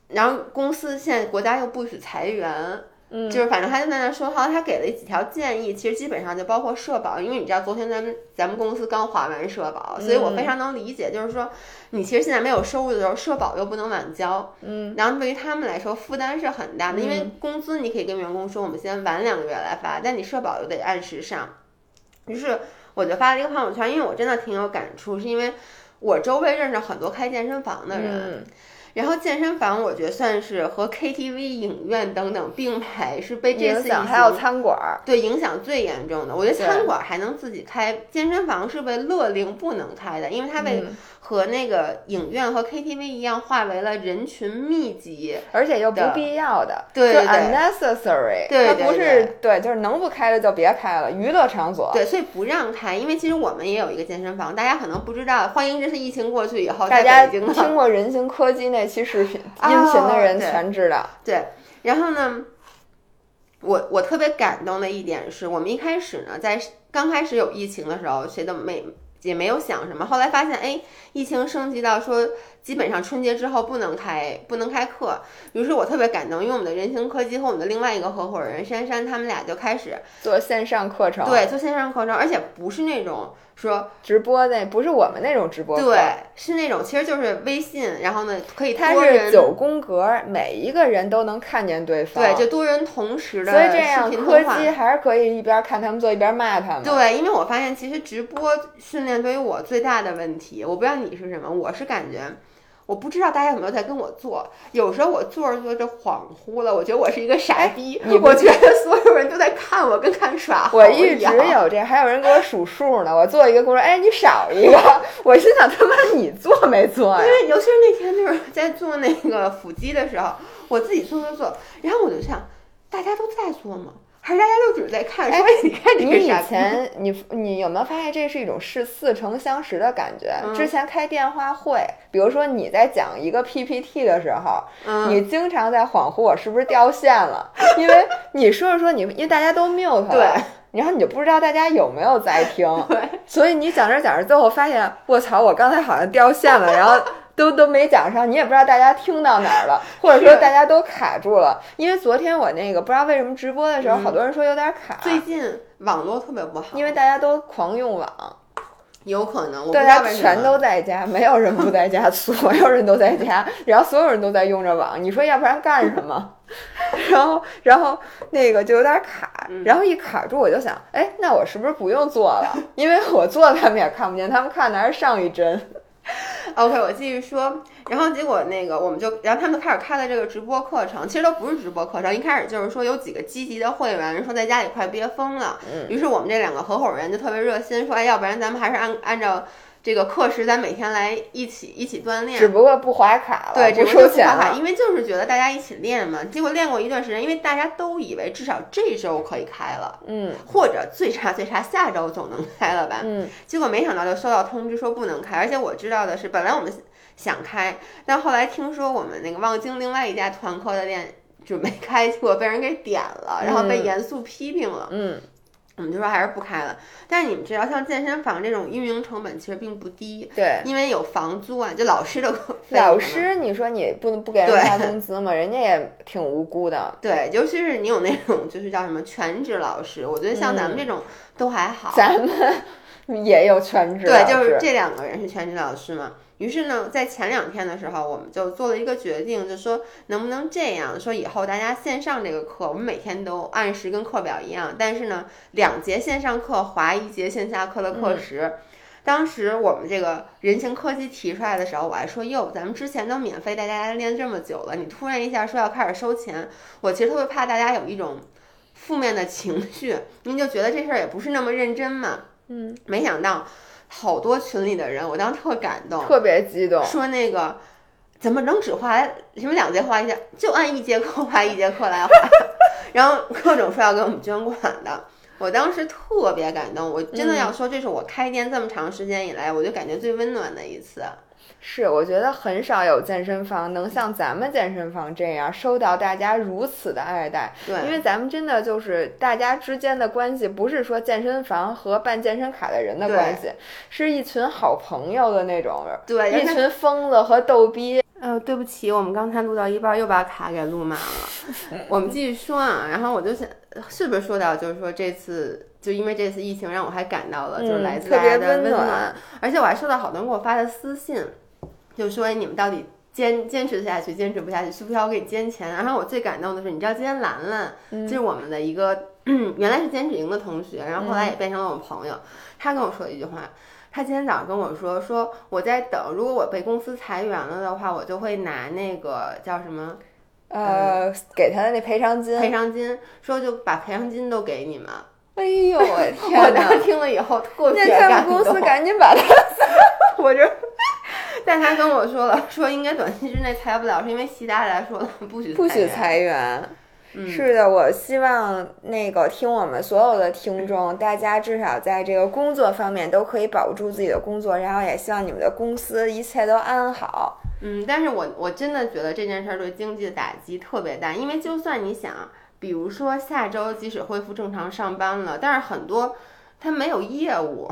然后公司现在国家又不许裁员，嗯，就是反正他就在那说，好像他给了几条建议，其实基本上就包括社保，因为你知道昨天咱们咱们公司刚划完社保，所以我非常能理解，就是说你其实现在没有收入的时候，社保又不能晚交，嗯，然后对于他们来说负担是很大的，因为工资你可以跟员工说我们先晚两个月来发，但你社保又得按时上，于是我就发了一个朋友圈，因为我真的挺有感触，是因为我周围认识很多开健身房的人。嗯然后健身房，我觉得算是和 KTV、影院等等并排，是被这次影响还有餐馆儿，对影响最严重的。我觉得餐馆还能自己开，健身房是被勒令不能开的，因为它被嗯和那个影院和 KTV 一样，化为了人群密集。而且又不必要的，对就对对 unnecessary，对它不是对，就是能不开的就别开了，娱乐场所。对，所以不让开，因为其实我们也有一个健身房，大家可能不知道。欢迎这次疫情过去以后，大家已经听过人形科技那期视频、哦音频的人对全知道。对，然后呢，我我特别感动的一点是我们一开始呢，在刚开始有疫情的时候，谁都没也没有想什么，后来发现，哎，疫情升级到说基本上春节之后不能开不能开课，于是我特别感动，因为我们的人形科技和我们的另外一个合伙人珊珊，他们俩就开始做线上课程，对做线上课程，而且不是那种说直播那不是我们那种直播课，对，是那种其实就是微信，然后呢可以它是九宫格，每一个人都能看见对方。对，就多人同时的所以这样视频柯通话基还是可以一边看他们做一边骂他们。对，因为我发现其实直播训练对于我最大的问题，我不知道你是什么，我是感觉。我不知道大家有没有在跟我做，有时候我做着做着恍惚了，我觉得我是一个傻逼，我觉得所有人都在看我，跟看耍猴我一直有这，还有人给我数数呢。我做一个，跟我说：“哎，你少一个。”我心想：他妈你做没做呀因？为尤其是那天就是在做那个腹肌的时候，我自己做做做，然后我就想，大家都在做吗？还是大家都只是在看？说你看这你以。前你你有没有发现这是一种是似曾相识的感觉？嗯之前开电话会，比如说你在讲一个 PPT 的时候，嗯，你经常在恍惚我是不是掉线了，因为你说着说你，因为大家都 mute 了，对，然后你就不知道大家有没有在听，对，所以你讲着讲着，最后发现我操，我刚才好像掉线了，然后都都没讲上，你也不知道大家听到哪儿了，或者说大家都卡住了。因为昨天我那个不知道为什么直播的时候，嗯好多人说有点卡，最近网络特别不好，因为大家都狂用网，有可能我不大知道为什么家全都在家，没有人不在家，所有人都在家，然后所有人都在用着网，你说要不然干什么？然后，然后那个就有点卡，嗯然后一卡住，我就想，哎，那我是不是不用做了？因为我做他们也看不见，他们看的还是上一帧。OK，我继续说，然后结果那个我们就，然后他们开始开了这个直播课程，其实都不是直播课程，一开始就是说有几个积极的会员说在家里快憋疯了，嗯。于是我们这两个合伙人就特别热心，说哎，要不然咱们还是按按照这个课时，咱每天来一起一起锻炼只。不过不划卡了，对，不只不过不划卡，了。因为就是觉得大家一起练嘛。结果练过一段时间，因为大家都以为至少这周可以开了，嗯或者最差最差下周总能开了吧。嗯，结果没想到就收到通知说不能开，而且我知道的是，本来我们想开，但后来听说我们那个望京另外一家团课的店准备开，结果被人给点了，然后被嗯严肃批评了。嗯，我们就说还是不开了。但是你们知道，像健身房这种运营成本其实并不低，对。因为有房租啊，就老师的费用嘛老师，你说你不能不给人对发工资吗？人家也挺无辜的。对，尤其是你有那种就是叫什么全职老师，我觉得像咱们这种都还好。嗯咱们也有全职老对，就是这两个人是全职老师嘛。于是呢，在前两天的时候，我们就做了一个决定，就说能不能这样说，以后大家线上这个课，我们每天都按时跟课表一样，但是呢，两节线上课划一节线下课的课时。当时我们这个人形科技提出来的时候，我还说哟，咱们之前都免费带大家练这么久了，你突然一下说要开始收钱，我其实特别怕大家有一种负面的情绪，您就觉得这事儿也不是那么认真嘛。嗯，没想到好多群里的人，我当时特感动，特别激动。说那个怎么能只花什么两节花一节，就按一节课花一节课来花，然后各种说要给我们捐款的。我当时特别感动，我真的要说，这是我开店这么长时间以来，我就感觉最温暖的一次。是，我觉得很少有健身房能像咱们健身房这样收到大家如此的爱戴，对因，为咱们真的就是大家之间的关系，不是说健身房和办健身卡的人的关系，是一群好朋友的那种，对，一群疯子和逗逼。呃，对不起，我们刚才录到一半又把卡给录满了。我们继续说啊，然后我就想，是不是说到就是说这次就因为这次疫情让我还感到了就是来自大家的温暖，而且我还收到好多人给我发的私信，就说你们到底坚坚持下去，坚持不下去，需不需要我给你捐钱？然后我最感动的是，你知道今天兰兰就是我们的一个 原来是兼职营的同学，然后后来也变成了我们朋友，他跟我说一句话。他今天早上跟我说，说我在等，如果我被公司裁员了的话，我就会拿那个叫什么，呃，给他的那赔偿金，赔偿金，说就把赔偿金都给你们。哎呦我天 我当时听了以后特别感动。那他们公司赶紧把他，我这，但他跟我说了，说应该短期之内裁不了，是因为习大大说了不许不许裁员。是的，我希望那个听我们所有的听众，大家至少在这个工作方面都可以保住自己的工作，然后也希望你们的公司一切都安好。嗯，但是我我真的觉得这件事儿对经济的打击特别大，因为就算你想，比如说下周即使恢复正常上班了，但是很多他没有业务。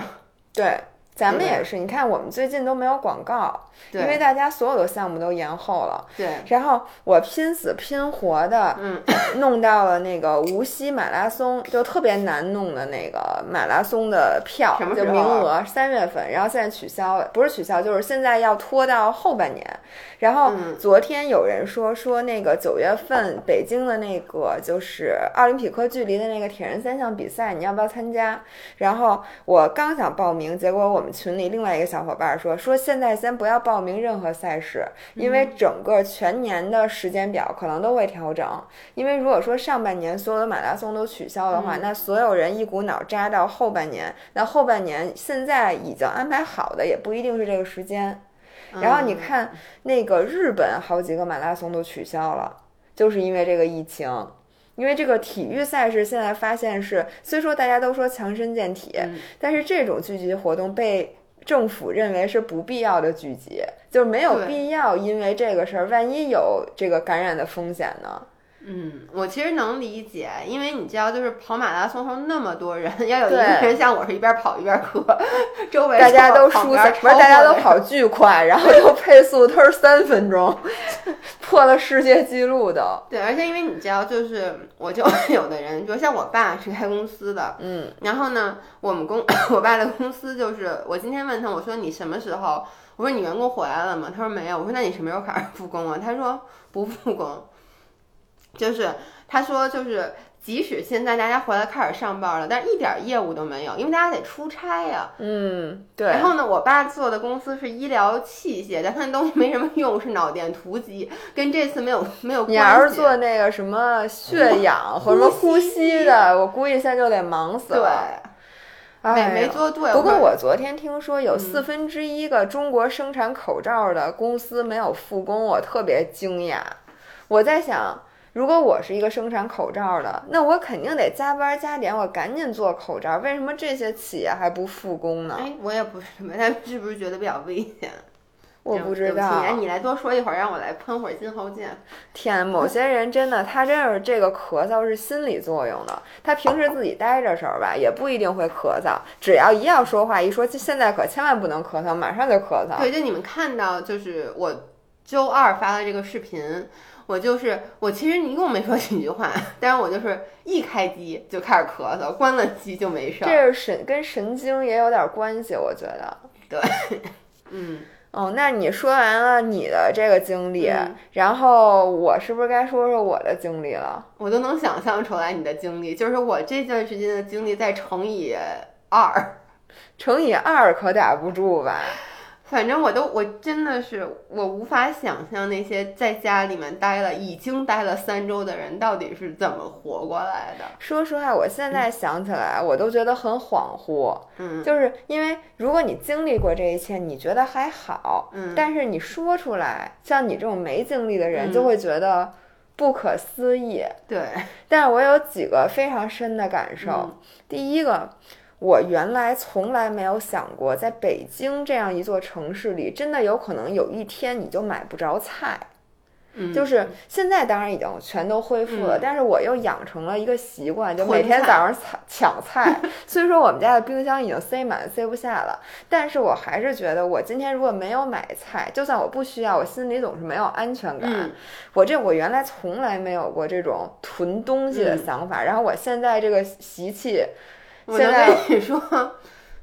对。咱们也是，你看我们最近都没有广告，因为大家所有的项目都延后了。对。然后我拼死拼活的，嗯，弄到了那个无锡马拉松，就特别难弄的那个马拉松的票，就名额三月份，然后现在取消了，不是取消，就是现在要拖到后半年。然后昨天有人说说那个九月份北京的那个就是奥林匹克距离的那个铁人三项比赛，你要不要参加？然后我刚想报名，结果我们群里另外一个小伙伴说说现在先不要报名任何赛事，因为整个全年的时间表可能都会调整。因为如果说上半年所有的马拉松都取消的话，那所有人一股脑扎到后半年，那后半年现在已经安排好的也不一定是这个时间。然后你看，那个日本好几个马拉松都取消了，就是因为这个疫情。因为这个体育赛事现在发现是，虽说大家都说强身健体，但是这种聚集活动被政府认为是不必要的聚集，就没有必要，因为这个事儿，万一有这个感染的风险呢？嗯，我其实能理解，因为你知道，就是跑马拉松时候那么多人，要有一个人像我是一边跑一边喝，周围大家都输，不是大家都跑 巨快，然后又配速都是三分钟，破了世界纪录的。对，而且因为你知道，就是我就有的人，比如像我爸是开公司的，嗯，然后呢，我们公 我爸的公司就是，我今天问他，我说你什么时候？我说你员工回来了吗？他说没有。我说那你什么时候开始复工啊？他说不复工。就是他说，就是即使现在大家回来开始上班了，但是一点业务都没有，因为大家得出差呀。嗯，对。然后呢，我爸做的公司是医疗器械，但他那东西没什么用，是脑电图机，跟这次没有没有关系。你要是做那个什么血氧或者什么呼吸的，我估计现在就得忙死了。对，没没做对。不过我昨天听说有四分之一个中国生产口罩的公司没有复工，我特别惊讶。我在想。如果我是一个生产口罩的，那我肯定得加班加点，我赶紧做口罩。为什么这些企业还不复工呢？哎，我也不是他 是不是觉得比较危险？我不知道。哎，你来多说一会儿，让我来喷会儿金喉剑。天，某些人真的，他真是这个咳嗽是心理作用的。他平时自己待着时候吧，也不一定会咳嗽，只要一要说话，一说现在可千万不能咳嗽，马上就咳嗽。对，就你们看到，就是我周二发的这个视频。我就是我，其实你一共没说几句话，但是我就是一开机就开始咳嗽，关了机就没事儿。这是神跟神经也有点关系，我觉得。对，嗯，哦，那你说完了你的这个经历，然后我是不是该说说我的经历了？我都能想象出来你的经历，就是我这段时间的经历再乘以二，乘以二可打不住吧？反正我都，我真的是，我无法想象那些在家里面待了已经待了三周的人到底是怎么活过来的。说实话，我现在想起来，我都觉得很恍惚。嗯，就是因为如果你经历过这一切，你觉得还好。嗯，但是你说出来，像你这种没经历的人，就会觉得不可思议。对，但是我有几个非常深的感受。第一个。我原来从来没有想过，在北京这样一座城市里，真的有可能有一天你就买不着菜。嗯就是现在当然已经全都恢复了，嗯但是我又养成了一个习惯，就每天早上抢抢菜。虽说我们家的冰箱已经塞满塞不下了，但是我还是觉得我今天如果没有买菜，就算我不需要，我心里总是没有安全感。嗯我这我原来从来没有过这种囤东西的嗯想法，然后我现在这个习气，我能跟你说，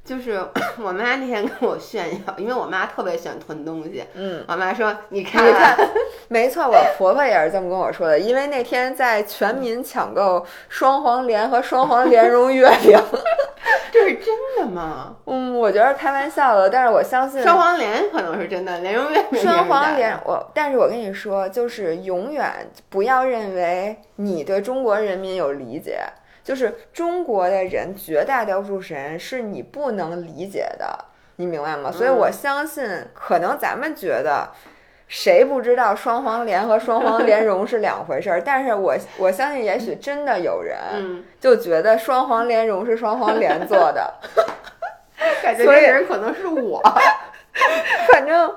就是 我妈那天跟我炫耀，因为我妈特别喜欢囤东西。嗯。我妈说：“你看，你看，没错，我婆婆也是这么跟我说的。因为那天在全民抢购双黄连和双黄莲蓉月饼，这是真的吗？嗯，我觉得开玩笑的，但是我相信双黄连可能是真的，莲蓉月饼双黄连连，我，但是我跟你说，就是永远不要认为你对中国人民有理解，就是中国的人绝大多数人是你不能理解的，你明白吗？所以我相信，可能咱们觉得。谁不知道双黄连和双黄连 蓉是两回事儿？但是我我相信，也许真的有人嗯，就觉得双黄连蓉是双黄连做的，感觉这人可能是我。反正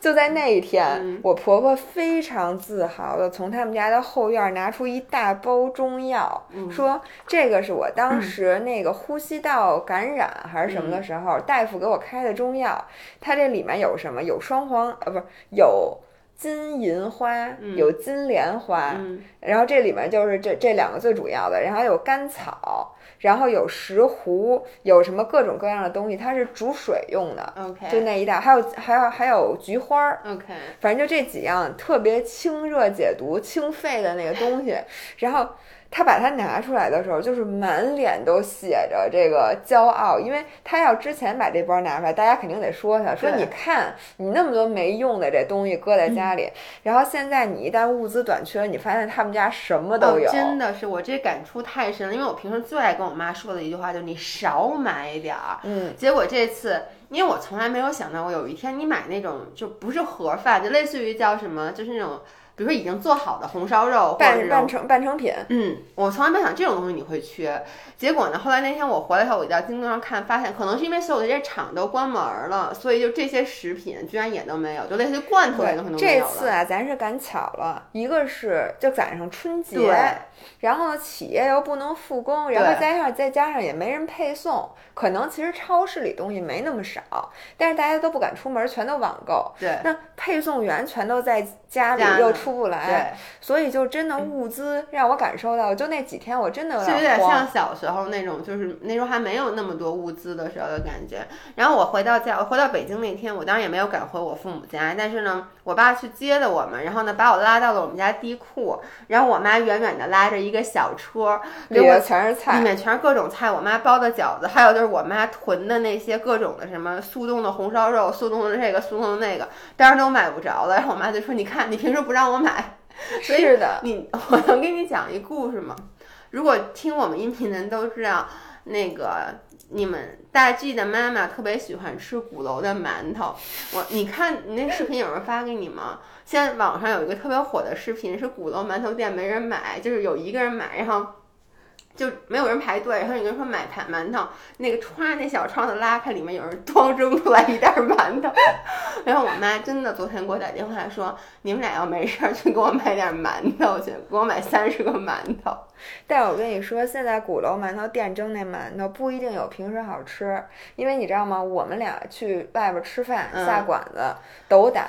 就在那一天，嗯我婆婆非常自豪的从他们家的后院拿出一大包中药，嗯说这个是我当时那个呼吸道感染还是什么的时候，大夫给我开的中药。它这里面有什么？有双黄呃，不是有。金银花有金莲花，嗯然后这里面就是这这两个最主要的，然后有甘草，然后有石斛，有什么各种各样的东西，它是煮水用的。就那一袋，还有还有还有菊花儿，OK，反正就这几样特别清热解毒、清肺的那个东西。然后他把它拿出来的时候，就是满脸都写着这个骄傲，因为他要之前把这包拿出来，大家肯定得说他，说你看你那么多没用的这东西搁在家里，然后现在你一旦物资短缺，你发现他们家什么都有，哦，真的是我这感触太深了，因为我平时最爱跟我妈说的一句话就是你少买点儿。嗯，结果这次，因为我从来没有想到过有一天你买那种就不是盒饭，就类似于叫什么，就是那种比如说已经做好的红烧肉或者半。半成半成品，嗯，我从来没想这种东西你会缺。结果呢，后来那天我回来以后，我在京东上看，发现可能是因为所有的这些厂都关门了，所以就这些食品居然也都没有，就类似于罐头这种东西都没这有了。次啊，咱是赶巧了，一个是就赶上春节，然后呢，企业又不能复工，然后对加上再加上也没人配送，可能其实超市里东西没那么少，但是大家都不敢出门，全都网购。对那配送员全都在家里又出不来，对，所以就真的物资让我感受到，就那几天我真的有就有点慌像。小时候那种，就是那时候还没有那么多物资的时候的感觉。然后我回到家，我回到北京那天，我当然也没有赶回我父母家，但是呢，我爸去接的我们，然后呢把我拉到了我们家地库，然后我妈远远的拉着一个小车，里面全是菜里，面全是各种菜，我妈包的饺子，还有就是我妈囤的那些各种的什么速冻的红烧肉、速冻的这个、速冻的那个，当然都买不着了。然后我妈就说：“你看，你平时不让我买，所以是的，你我能给你讲一故事吗？如果听我们音频的人都知道，那个你们大 G 的妈妈特别喜欢吃鼓楼的馒头。我你看你那视频有人发给你吗？现在网上有一个特别火的视频，是鼓楼馒头店没人买，就是有一个人买，然后。就没有人排队，然后有人说买盘馒头，那个歘那小窗子拉开，里面有人咣扔出来一袋馒头，然后我妈真的昨天给我打电话说，你们俩要没事儿去给我买点馒头去，给我买三十个馒头。但我跟你说，现在鼓楼馒头店蒸那馒头不一定有平时好吃，因为你知道吗？我们俩去外边吃饭嗯下馆子斗胆，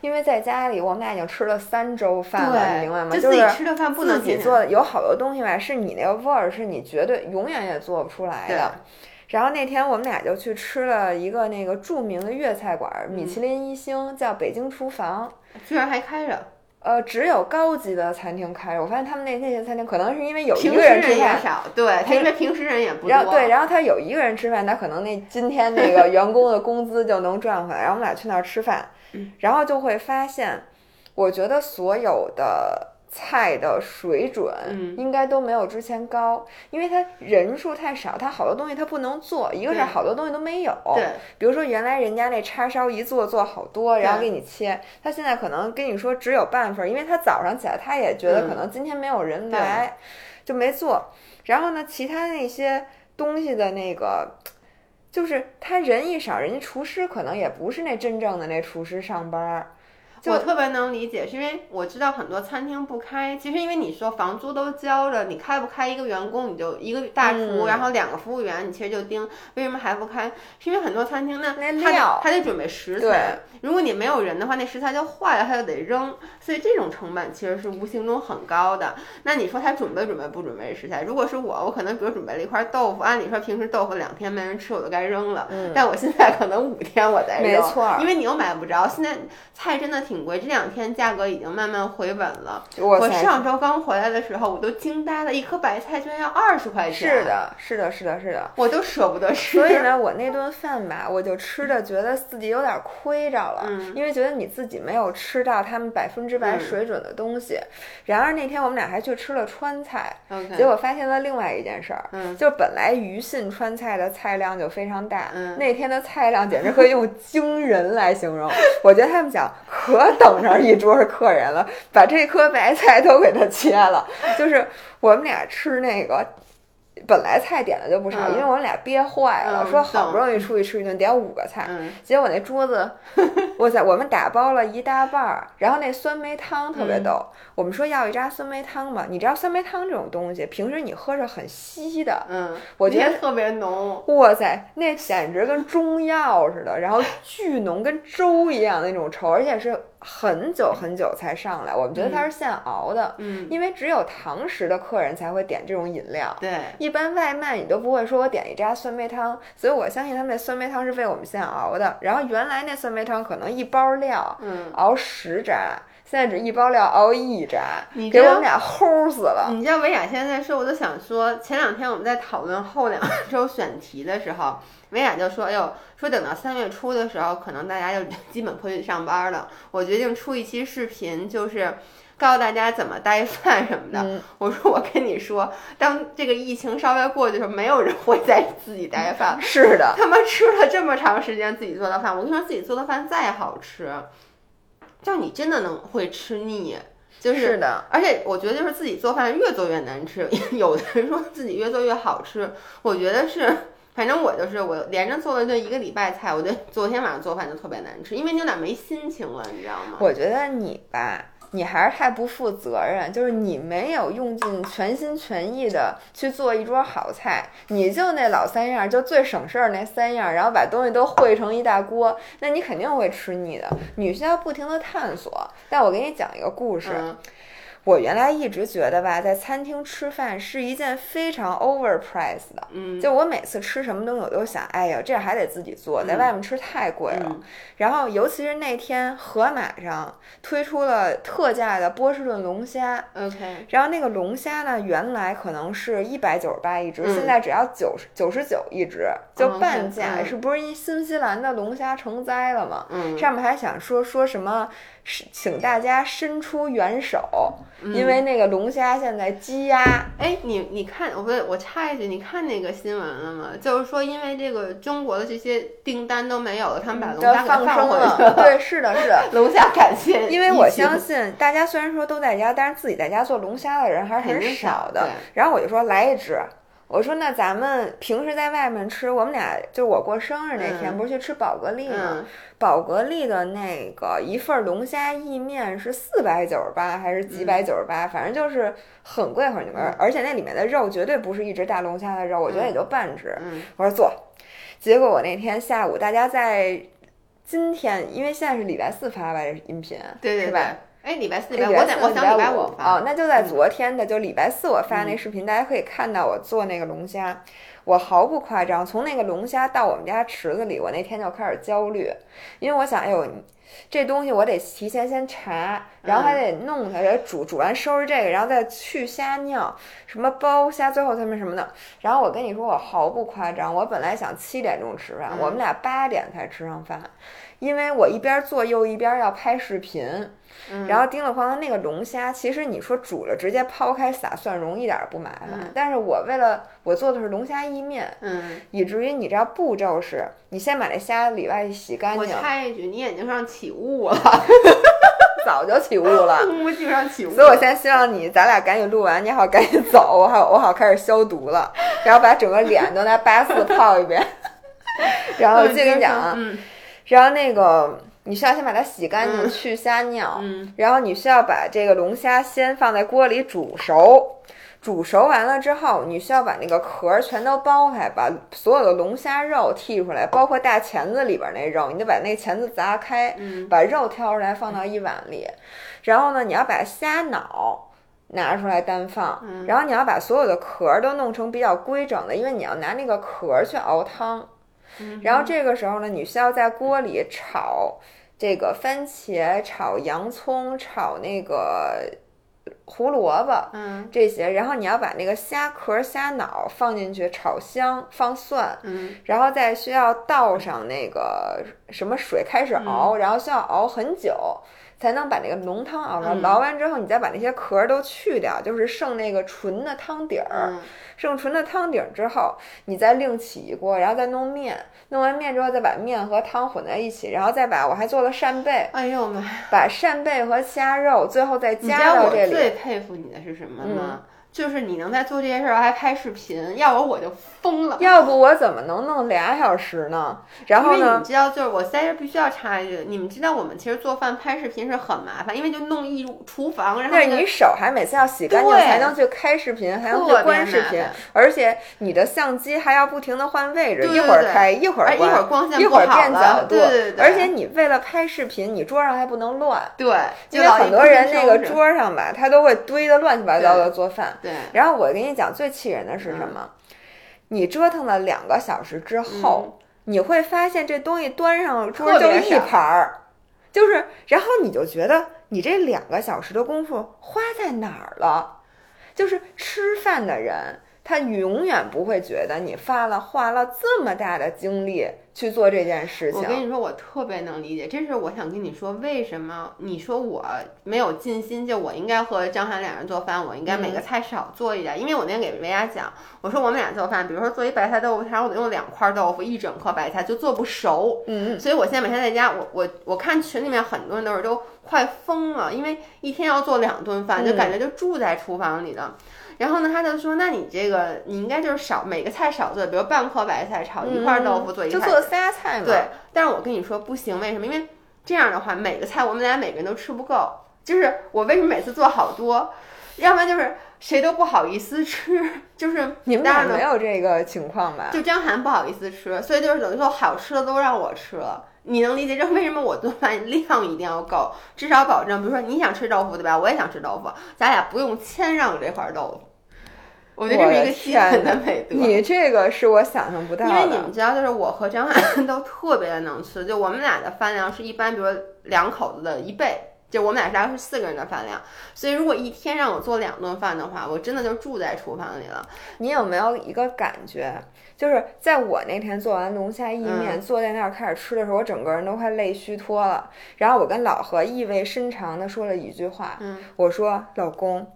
因为在家里我们俩已经吃了三周饭了，你明白吗？就自己是吃的饭不自能天天己做的，有好多东西吧，是你那个味儿是你绝对永远也做不出来的。然后那天我们俩就去吃了一个那个著名的粤菜馆，米其林一星，叫北京厨房。居然还开着，呃，只有高级的餐厅开着。我发现他们那那些餐厅可能是因为有一个人吃饭，少，对，因为平时人也不多。然后对，然后他有一个人吃饭，他可能那今天那个员工的工资就能赚回来。然后我们俩去那儿吃饭，嗯然后就会发现，我觉得所有的菜的水准嗯应该都没有之前高，因为它人数太少，它好多东西它不能做，一个是好多东西都没有。对，比如说原来人家那叉烧一做做好多，然后给你切，他现在可能跟你说只有半份儿，因为他早上起来他也觉得嗯可能今天没有人来，就没做。然后呢，其他那些东西的那个。就是他人一少，人家厨师可能也不是那真正的那厨师上班儿，我特别能理解，是因为我知道很多餐厅不开，其实因为你说房租都交了，你开不开一个员工，你就一个大厨，嗯然后两个服务员，你其实就盯，为什么还不开？是因为很多餐厅呢，那他他得准备食材，如果你没有人的话，那食材就坏了，他就得扔，所以这种成本其实是无形中很高的。那你说他准备准备不准备食材？如果是我，我可能比如准备了一块豆腐，按理说平时豆腐两天没人吃，我就该扔了，嗯但我现在可能五天我再扔，没错因为你又买不着。现在菜真的挺贵，这两天价格已经慢慢回稳了。我上周刚回来的时候，我都惊呆了，一颗白菜居然要二十块钱。是，的，是的，是的，是的。我都舍不得吃。所以呢，我那顿饭吧，我就吃的觉得自己有点亏着了，嗯因为觉得你自己没有吃到他们百分之百嗯水准的东西。然而那天我们俩还去吃了川菜结果发现了另外一件事儿，嗯就本来鱼信川菜的菜量就非常大，嗯那天的菜量简直可以用 惊人来形容。我觉得他们讲可等着一桌客人了，把这颗白菜都给他切了。就是我们俩吃那个。本来菜点的就不少，嗯因为我们俩憋坏了，嗯说好不容易出去吃一顿，点五个菜，嗯结果那桌子，哇塞，我们打包了一大半儿，然后那酸梅汤特嗯别逗，我们说要一扎酸梅汤嘛，你知道酸梅汤这种东西，平时你喝着很稀的，嗯，我觉得特别浓。哇塞，那简直跟中药似的，然后巨浓，跟粥一样那种稠，而且是很久很久才上来，我们觉得它是现熬的，嗯，因为只有堂食的客人才会点这种饮料。对，一般外卖你都不会说我点一扎酸梅汤，所以我相信他们那酸梅汤是为我们现熬的。然后原来那酸梅汤可能一包料嗯。熬十扎，现在只一包料熬一扎，你给我们俩齁死了。你知道维亚现在说，我都想说，前两天我们在讨论后两周选题的时候，维亚就说：“哎呦，说等到三月初的时候，可能大家就 基本回去上班了。我决定出一期视频，就是告诉大家怎么带饭什么的。嗯我说：“我跟你说，当这个疫情稍微过去的时候，没有人会再自己带饭。是的，他们吃了这么长时间自己做的饭，我跟你说，自己做的饭再好吃，就你真的能会吃腻。”就是是的，而且我觉得就是自己做饭越做越难吃，有的人说自己越做越好吃，我觉得是，反正我就是我连着做了这一个礼拜菜，我觉得昨天晚上做饭就特别难吃，因为你有点没心情了，你知道吗？我觉得你吧，你还是太不负责任，就是你没有用尽全心全意的去做一桌好菜，你就那老三样，就最省事儿那三样，然后把东西都烩成一大锅，那你肯定会吃腻的。你需要不停的探索。但我给你讲一个故事，嗯我原来一直觉得吧，在餐厅吃饭是一件非常 overpriced 的。嗯，就我每次吃什么东西，我都想，哎呀，这还得自己做，在嗯外面吃太贵了。嗯然后，尤其是那天盒马上推出了特价的波士顿龙虾，，OK，然后那个龙虾呢，原来可能是一百九十八一只，嗯现在只要九十九十九一只，就嗯半价。嗯是不是因新西兰的龙虾成灾了吗？嗯，上面还想说说什么，是请大家伸出援手，嗯因为那个龙虾现在积压。哎，你你看，我不我插一句，你看那个新闻了吗？就是说，因为这个中国的这些订单都没有了，他们把龙虾给放生了，对，是的，是的，龙虾感谢，因为我相信大家虽然说都在家，但是自己在家做龙虾的人还是很少少的对。然后我就说来一只，我说那咱们平时在外面吃，我们俩就是我过生日那天、嗯不是去吃宝格丽吗？嗯宝格丽的那个一份龙虾意面是四百九十八还是几百九十八，反正就是很贵很贵，嗯而且那里面的肉绝对不是一只大龙虾的肉，我觉得也就半只。嗯我说做，结果我那天下午大家在今天，因为现在是礼拜四发吧，这是音频，对对吧？。哎，礼拜四、礼礼拜我想我想礼拜五五发。哦，那就在昨天的，就礼拜四我发那视频，大家可以看到我做那个龙虾，我毫不夸张，从那个龙虾到我们家池子里，我那天就开始焦虑，因为我想，哎呦，这东西我得提前先查，然后还得弄它，得煮，煮完收拾这个，然后再去虾尿，什么包虾，最后他们什么的。然后我跟你说，我毫不夸张，我本来想七点钟吃饭，嗯我们俩八点才吃上饭，因为我一边做又一边要拍视频。嗯然后叮了哐的那个龙虾，其实你说煮了直接抛开撒蒜蓉一点儿不麻烦，嗯但是我为了我做的是龙虾意面，嗯，以至于你知道步骤是，你先把那虾里外洗干净我净，插一句，你眼睛上起雾了，早就起雾了。目镜上起雾。所以我现在希望你，咱俩赶紧录完，你好赶紧走，我好我好开始消毒了，然后把整个脸都拿八四 泡一遍。然后我接着跟你讲啊，嗯然后那个你需要先把它洗干净，嗯去虾尿，嗯然后你需要把这个龙虾先放在锅里煮熟。煮熟完了之后，你需要把那个壳儿全都剥开，把所有的龙虾肉剔出来，包括大钳子里边那肉，你得把那钳子砸开，嗯把肉挑出来放到一碗里。然后呢，你要把虾脑拿出来单放，嗯然后你要把所有的壳儿都弄成比较规整的，因为你要拿那个壳儿去熬汤。嗯然后这个时候呢，你需要在锅里炒这个番茄、炒洋葱、炒那个胡萝卜嗯这些，然后你要把那个虾壳、虾脑放进去炒香，放蒜，嗯然后再需要倒上那个什么水开始熬，然后需要熬很久。才能把那个浓汤熬出来。嗯熬完之后，你再把那些壳儿都去掉，就是剩那个纯的汤底儿。嗯剩纯的汤底儿之后，你再另起一锅，然后再弄面。弄完面之后，再把面和汤混在一起，然后再把我还做了扇贝，哎呦妈呀！把扇贝和虾肉最后再你知道加到这我最。佩服你的是什么吗？就是你能在做这些事儿还拍视频，要不我就疯了。要不我怎么能弄俩小时呢？然后呢因为你们？知道，就是我在这必须要插一句，你们知道我们其实做饭拍视频是很麻烦，因为就弄一厨房，然后你手还每次要洗干净，才能去开视频，还能去关视频，而且你的相机还要不停的换位置，对对一会儿开，一会儿关一会儿关，光线一会变角度，对对对，而且你为了拍视频，你桌上还不能乱，对，因为很多人那个桌上吧，他都会堆的乱七八糟的做饭。对，然后我跟你讲，最气人的是什么？你折腾了两个小时之后，你会发现这东西端上桌就一盘儿，就是，然后你就觉得你这两个小时的功夫花在哪儿了？就是吃饭的人，他永远不会觉得你发了花了这么大的精力去做这件事情我。跟你说，我特别能理解，这是我想跟你说，为什么你说我没有尽心，就我应该和张涵两人做饭，我应该每嗯个菜少做一点，因为我那天给维亚讲，我说我们俩做饭，比如说做一白菜豆腐汤，我得用两块豆腐，一整颗白菜就做不熟，嗯嗯，所以我现在每天在家，我我我看群里面很多人都是都快疯了，因为一天要做两顿饭，就嗯感觉就住在厨房里的。然后呢，他就说，那你这个你应该就是少每个菜少做，比如半颗白菜炒一块豆腐做一块嗯就做仨菜嘛。对，但是我跟你说不行，为什么？因为这样的话，每个菜我们俩每个人都吃不够。就是我为什么每次做好多，要不然就是谁都不好意思吃，就是你们俩没有这个情况吧？就张涵不好意思吃，所以就是等于说好吃的都让我吃了。你能理解这为什么我做饭量一定要够，至少保证，比如说你想吃豆腐对吧？我也想吃豆腐，咱俩不用谦让这块豆腐。我觉得这是一个基本的美德。你这个是我想象不到因为你。们知道，就是我和张涵都特别的能吃，就我们俩的饭量是一般，比如说两口子的一倍。就我们俩大概是四个人的饭量，所以如果一天让我做两顿饭的话，我真的就住在厨房里了。你有没有一个感觉，就是在我那天做完龙虾意面，嗯坐在那儿开始吃的时候，我整个人都快累虚脱了。然后我跟老何意味深长的说了一句话，嗯，我说：“老公。”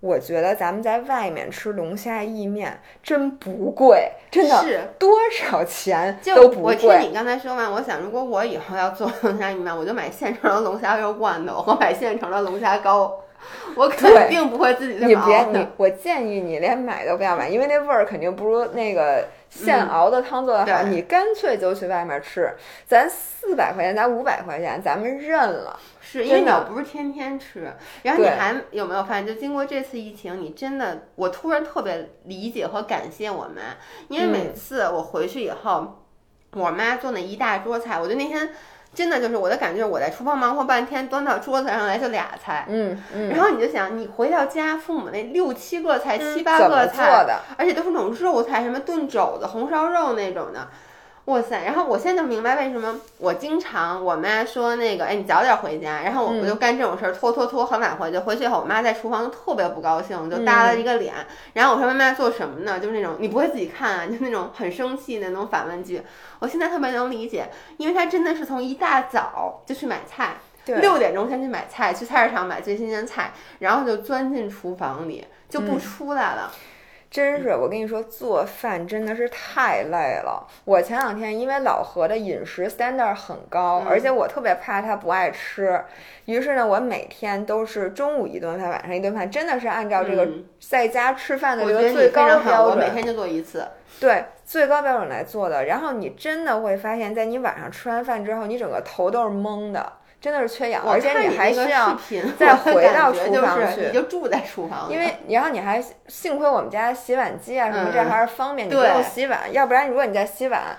我觉得咱们在外面吃龙虾意面真不贵，真的是多少钱就都不贵。我听你刚才说完，我想如果我以后要做龙虾意面，我就买现成的龙虾肉罐头和买现成的龙虾膏，我肯定不会自己这你别么熬的。你，我建议你连买都不要买，因为那味儿肯定不如那个现熬的汤做的好。对你干脆就去外面吃，咱四百块钱，咱五百块钱，咱们认了。是因为你又不是天天吃，然后你还有没有发现，就经过这次疫情，你真的，我突然特别理解和感谢我妈，因为每嗯次我回去以后，我妈做那一大桌菜，我就那天真的就是我的感觉，我在厨房忙活半天，端到桌子上来就俩菜。嗯嗯，然后你就想，你回到家，父母那六七个菜、七八个菜，的？而且都是那种肉菜，什么炖肘子、红烧肉那种的，哇塞！然后我现在就明白为什么我经常我妈说那个，哎，你早点回家，然后我嗯我就干这种事儿，拖拖拖，很晚回去。回去以后，我妈在厨房就特别不高兴，就耷拉一个脸。然后我说妈妈做什么呢？就是那种你不会自己看啊，就那种很生气的那种反问句。我现在特别能理解，因为她真的是从一大早就去买菜。六点钟先去买菜，去菜市场买最新鲜菜，然后就钻进厨房里，就不嗯出来了。真是，我跟你说，做饭真的是太累了。我前两天因为老何的饮食 standard 很高，而且我特别怕他不爱吃，于是呢，我每天都是中午一顿饭，晚上一顿饭，真的是按照这个在家吃饭的这个最高标准，每天就做一次。对，最高标准来做的。然后你真的会发现，在你晚上吃完饭之后，你整个头都是懵的。真的是缺氧，而且你还需要再回到厨房去，你就住在厨房。因为然后你还幸亏我们家洗碗机啊什么，这还是方便你不用洗碗。要不然如果你在洗碗，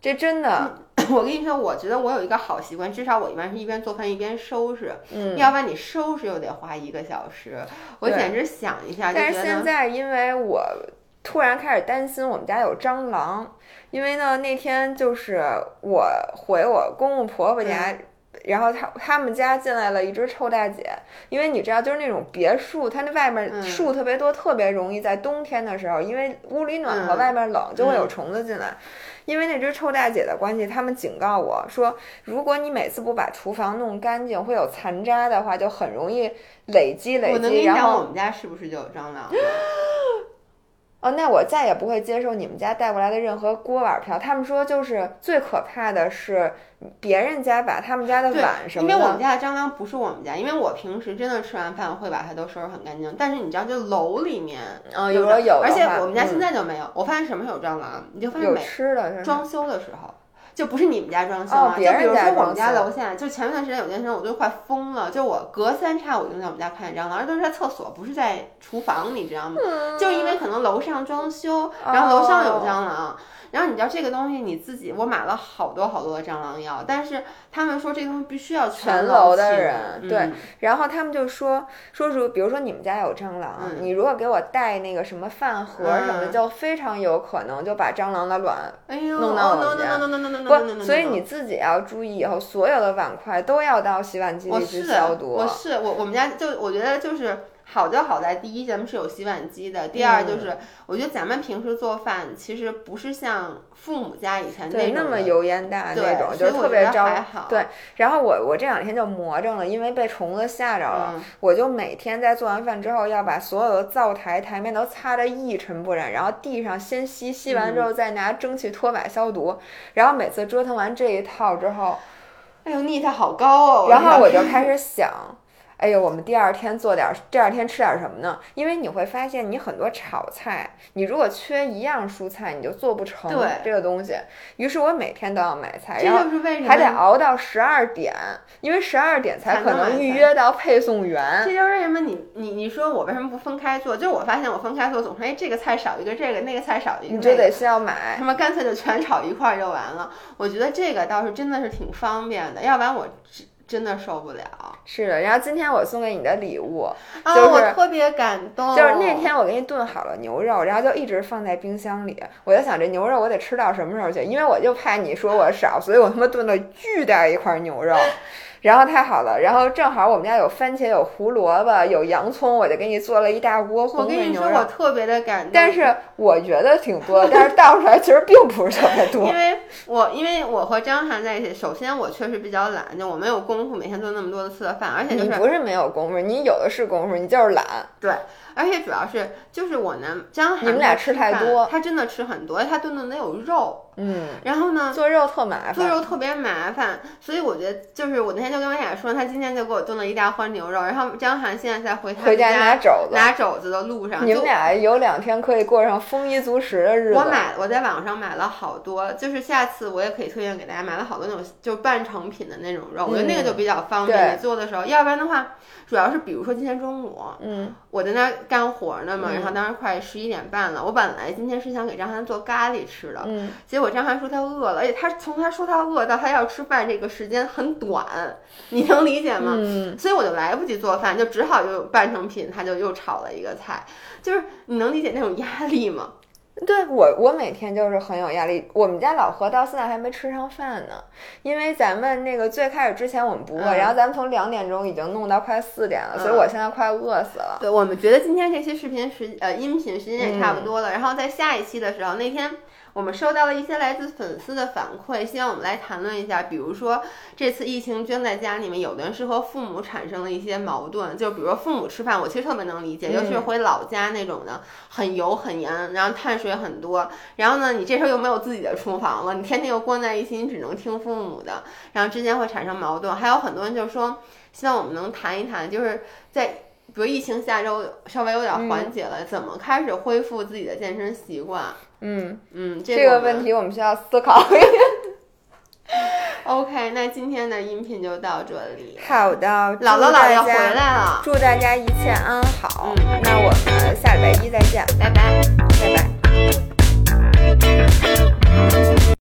这真的，我跟你说，我觉得我有一个好习惯，至少我一般是一边做饭一边收拾。嗯，要不然你收拾又得花一个小时，我简直想一下。但是现在因为我突然开始担心我们家有蟑螂，因为呢那天就是我回我公公婆婆家。然后他他们家进来了一只臭大姐，因为你知道，就是那种别墅，它那外面树特别多，特别容易在冬天的时候，因为屋里暖和，外面冷，就会有虫子进来。因为那只臭大姐的关系，他们警告我说，如果你每次不把厨房弄干净，会有残渣的话，就很容易累积累积。我能跟你讲，我们家是不是就有蟑螂？哦，那我再也不会接受你们家带过来的任何锅碗瓢。他们说，就是最可怕的是别人家把他们家的碗什么的。因为我们家的蟑螂不是我们家，因为我平时真的吃完饭会把它都收拾很干净。但是你知道，就楼里面，嗯，有有，而且我们家现在就没有。我发现什么时候有蟑螂，你就发现有吃的，装修的时候。就不是你们家装修啊，就比如说我们家楼下，就前一段时间有段时间我都快疯了，就我隔三差五就在我们家看见蟑螂，而都是在厕所，不是在厨房，你知道吗？就因为可能楼上装修，然后楼上有蟑螂。然后你知道这个东西你自己，我买了好多好多的蟑螂药，但是他们说这东西必须要全楼的人对，然后他们就说说如比如说你们家有蟑螂，你如果给我带那个什么饭盒什么的，就非常有可能就把蟑螂的卵弄到我们家。不，所以你自己要注意，以后所有的碗筷都要到洗碗机里去消毒。我是我我们家就我觉得就是。好就好在，第一咱们是有洗碗机的，第二就是我觉得咱们平时做饭其实不是像父母家以前那那么油烟大那种，就特别招。对，然后我我这两天就魔怔了，因为被虫子吓着了，我就每天在做完饭之后要把所有的灶台台面都擦得一尘不染，然后地上先吸，吸完之后再拿蒸汽拖把消毒，然后每次折腾完这一套之后，哎呦，腻它好高哦，然后我就开始想。哎呦，我们第二天做点，第二天吃点什么呢？因为你会发现，你很多炒菜，你如果缺一样蔬菜，你就做不成这个东西。于是我每天都要买菜，然后还得熬到十二点，因为十二点才可能预约到配送员。这就是为什么你你你说我为什么不分开做？就是我发现我分开做，总是哎这个菜少一个，这个那个菜少一个，你就得需要买。他妈干脆就全炒一块儿就完了。我觉得这个倒是真的是挺方便的，要不然我。真的受不了，是的。然后今天我送给你的礼物，就是我特别感动。就是那天我给你炖好了牛肉，然后就一直放在冰箱里。我就想这牛肉我得吃到什么时候去？因为我就怕你说我少，所以我他妈炖了巨大一块牛肉。然后太好了，然后正好我们家有番茄，有胡萝卜，有洋葱，我就给你做了一大锅红焖牛肉。我跟你说，我特别的感动。但是我觉得挺多，但是倒出来其实并不是特别多。因为我因为我和张涵在一起，首先我确实比较懒，就我没有功夫每天做那么多的次的饭，而且你不是没有功夫，你有的是功夫，你就是懒。对。而且主要是，就是我男张涵，你们俩吃太多，他真的吃很多，他炖的得有肉，嗯，然后呢，做肉特麻烦，做肉特别麻烦，所以我觉得，就是我那天就跟文雅说，他今天就给我炖了一大锅牛肉，然后张涵现在在回回家拿肘子，拿肘子的路上，你们俩有两天可以过上丰衣足食的日子。我买，我在网上买了好多，就是下次我也可以推荐给大家，买了好多那种就半成品的那种肉，我觉得那个就比较方便，你做的时候，要不然的话。主要是，比如说今天中午，嗯，我在那干活呢嘛，然后当时快十一点半了。我本来今天是想给张涵做咖喱吃的，嗯，结果张涵说他饿了，而且他从他说他饿到他要吃饭这个时间很短，你能理解吗？嗯，所以我就来不及做饭，就只好就半成品，他就又炒了一个菜，就是你能理解那种压力吗？对我，我每天就是很有压力。我们家老何到现在还没吃上饭呢，因为咱们那个最开始之前我们不饿，嗯然后咱们从两点钟已经弄到快四点了，所以嗯我现在快饿死了。对，我们觉得今天这期视频时呃音频时间也差不多了，然后在下一期的时候，那天我们收到了一些来自粉丝的反馈，希望我们来谈论一下，比如说这次疫情捐在家里面，有的人是和父母产生了一些矛盾，就比如说父母吃饭，我其实特别能理解，尤其是嗯回老家那种的，很油很盐，然后碳水很多，然后呢，你这时候又没有自己的厨房了，你天天又关在一起，你只能听父母的，然后之间会产生矛盾，还有很多人就说，希望我们能谈一谈，就是在。比如疫情下周稍微有点缓解了，怎么开始恢复自己的健身习惯？嗯，嗯，这个问题我们需要思考。OK，那今天的音频就到这里。好的，姥姥姥爷回来了，祝大家一切安好。嗯那我们下礼拜一再见，拜拜。拜拜。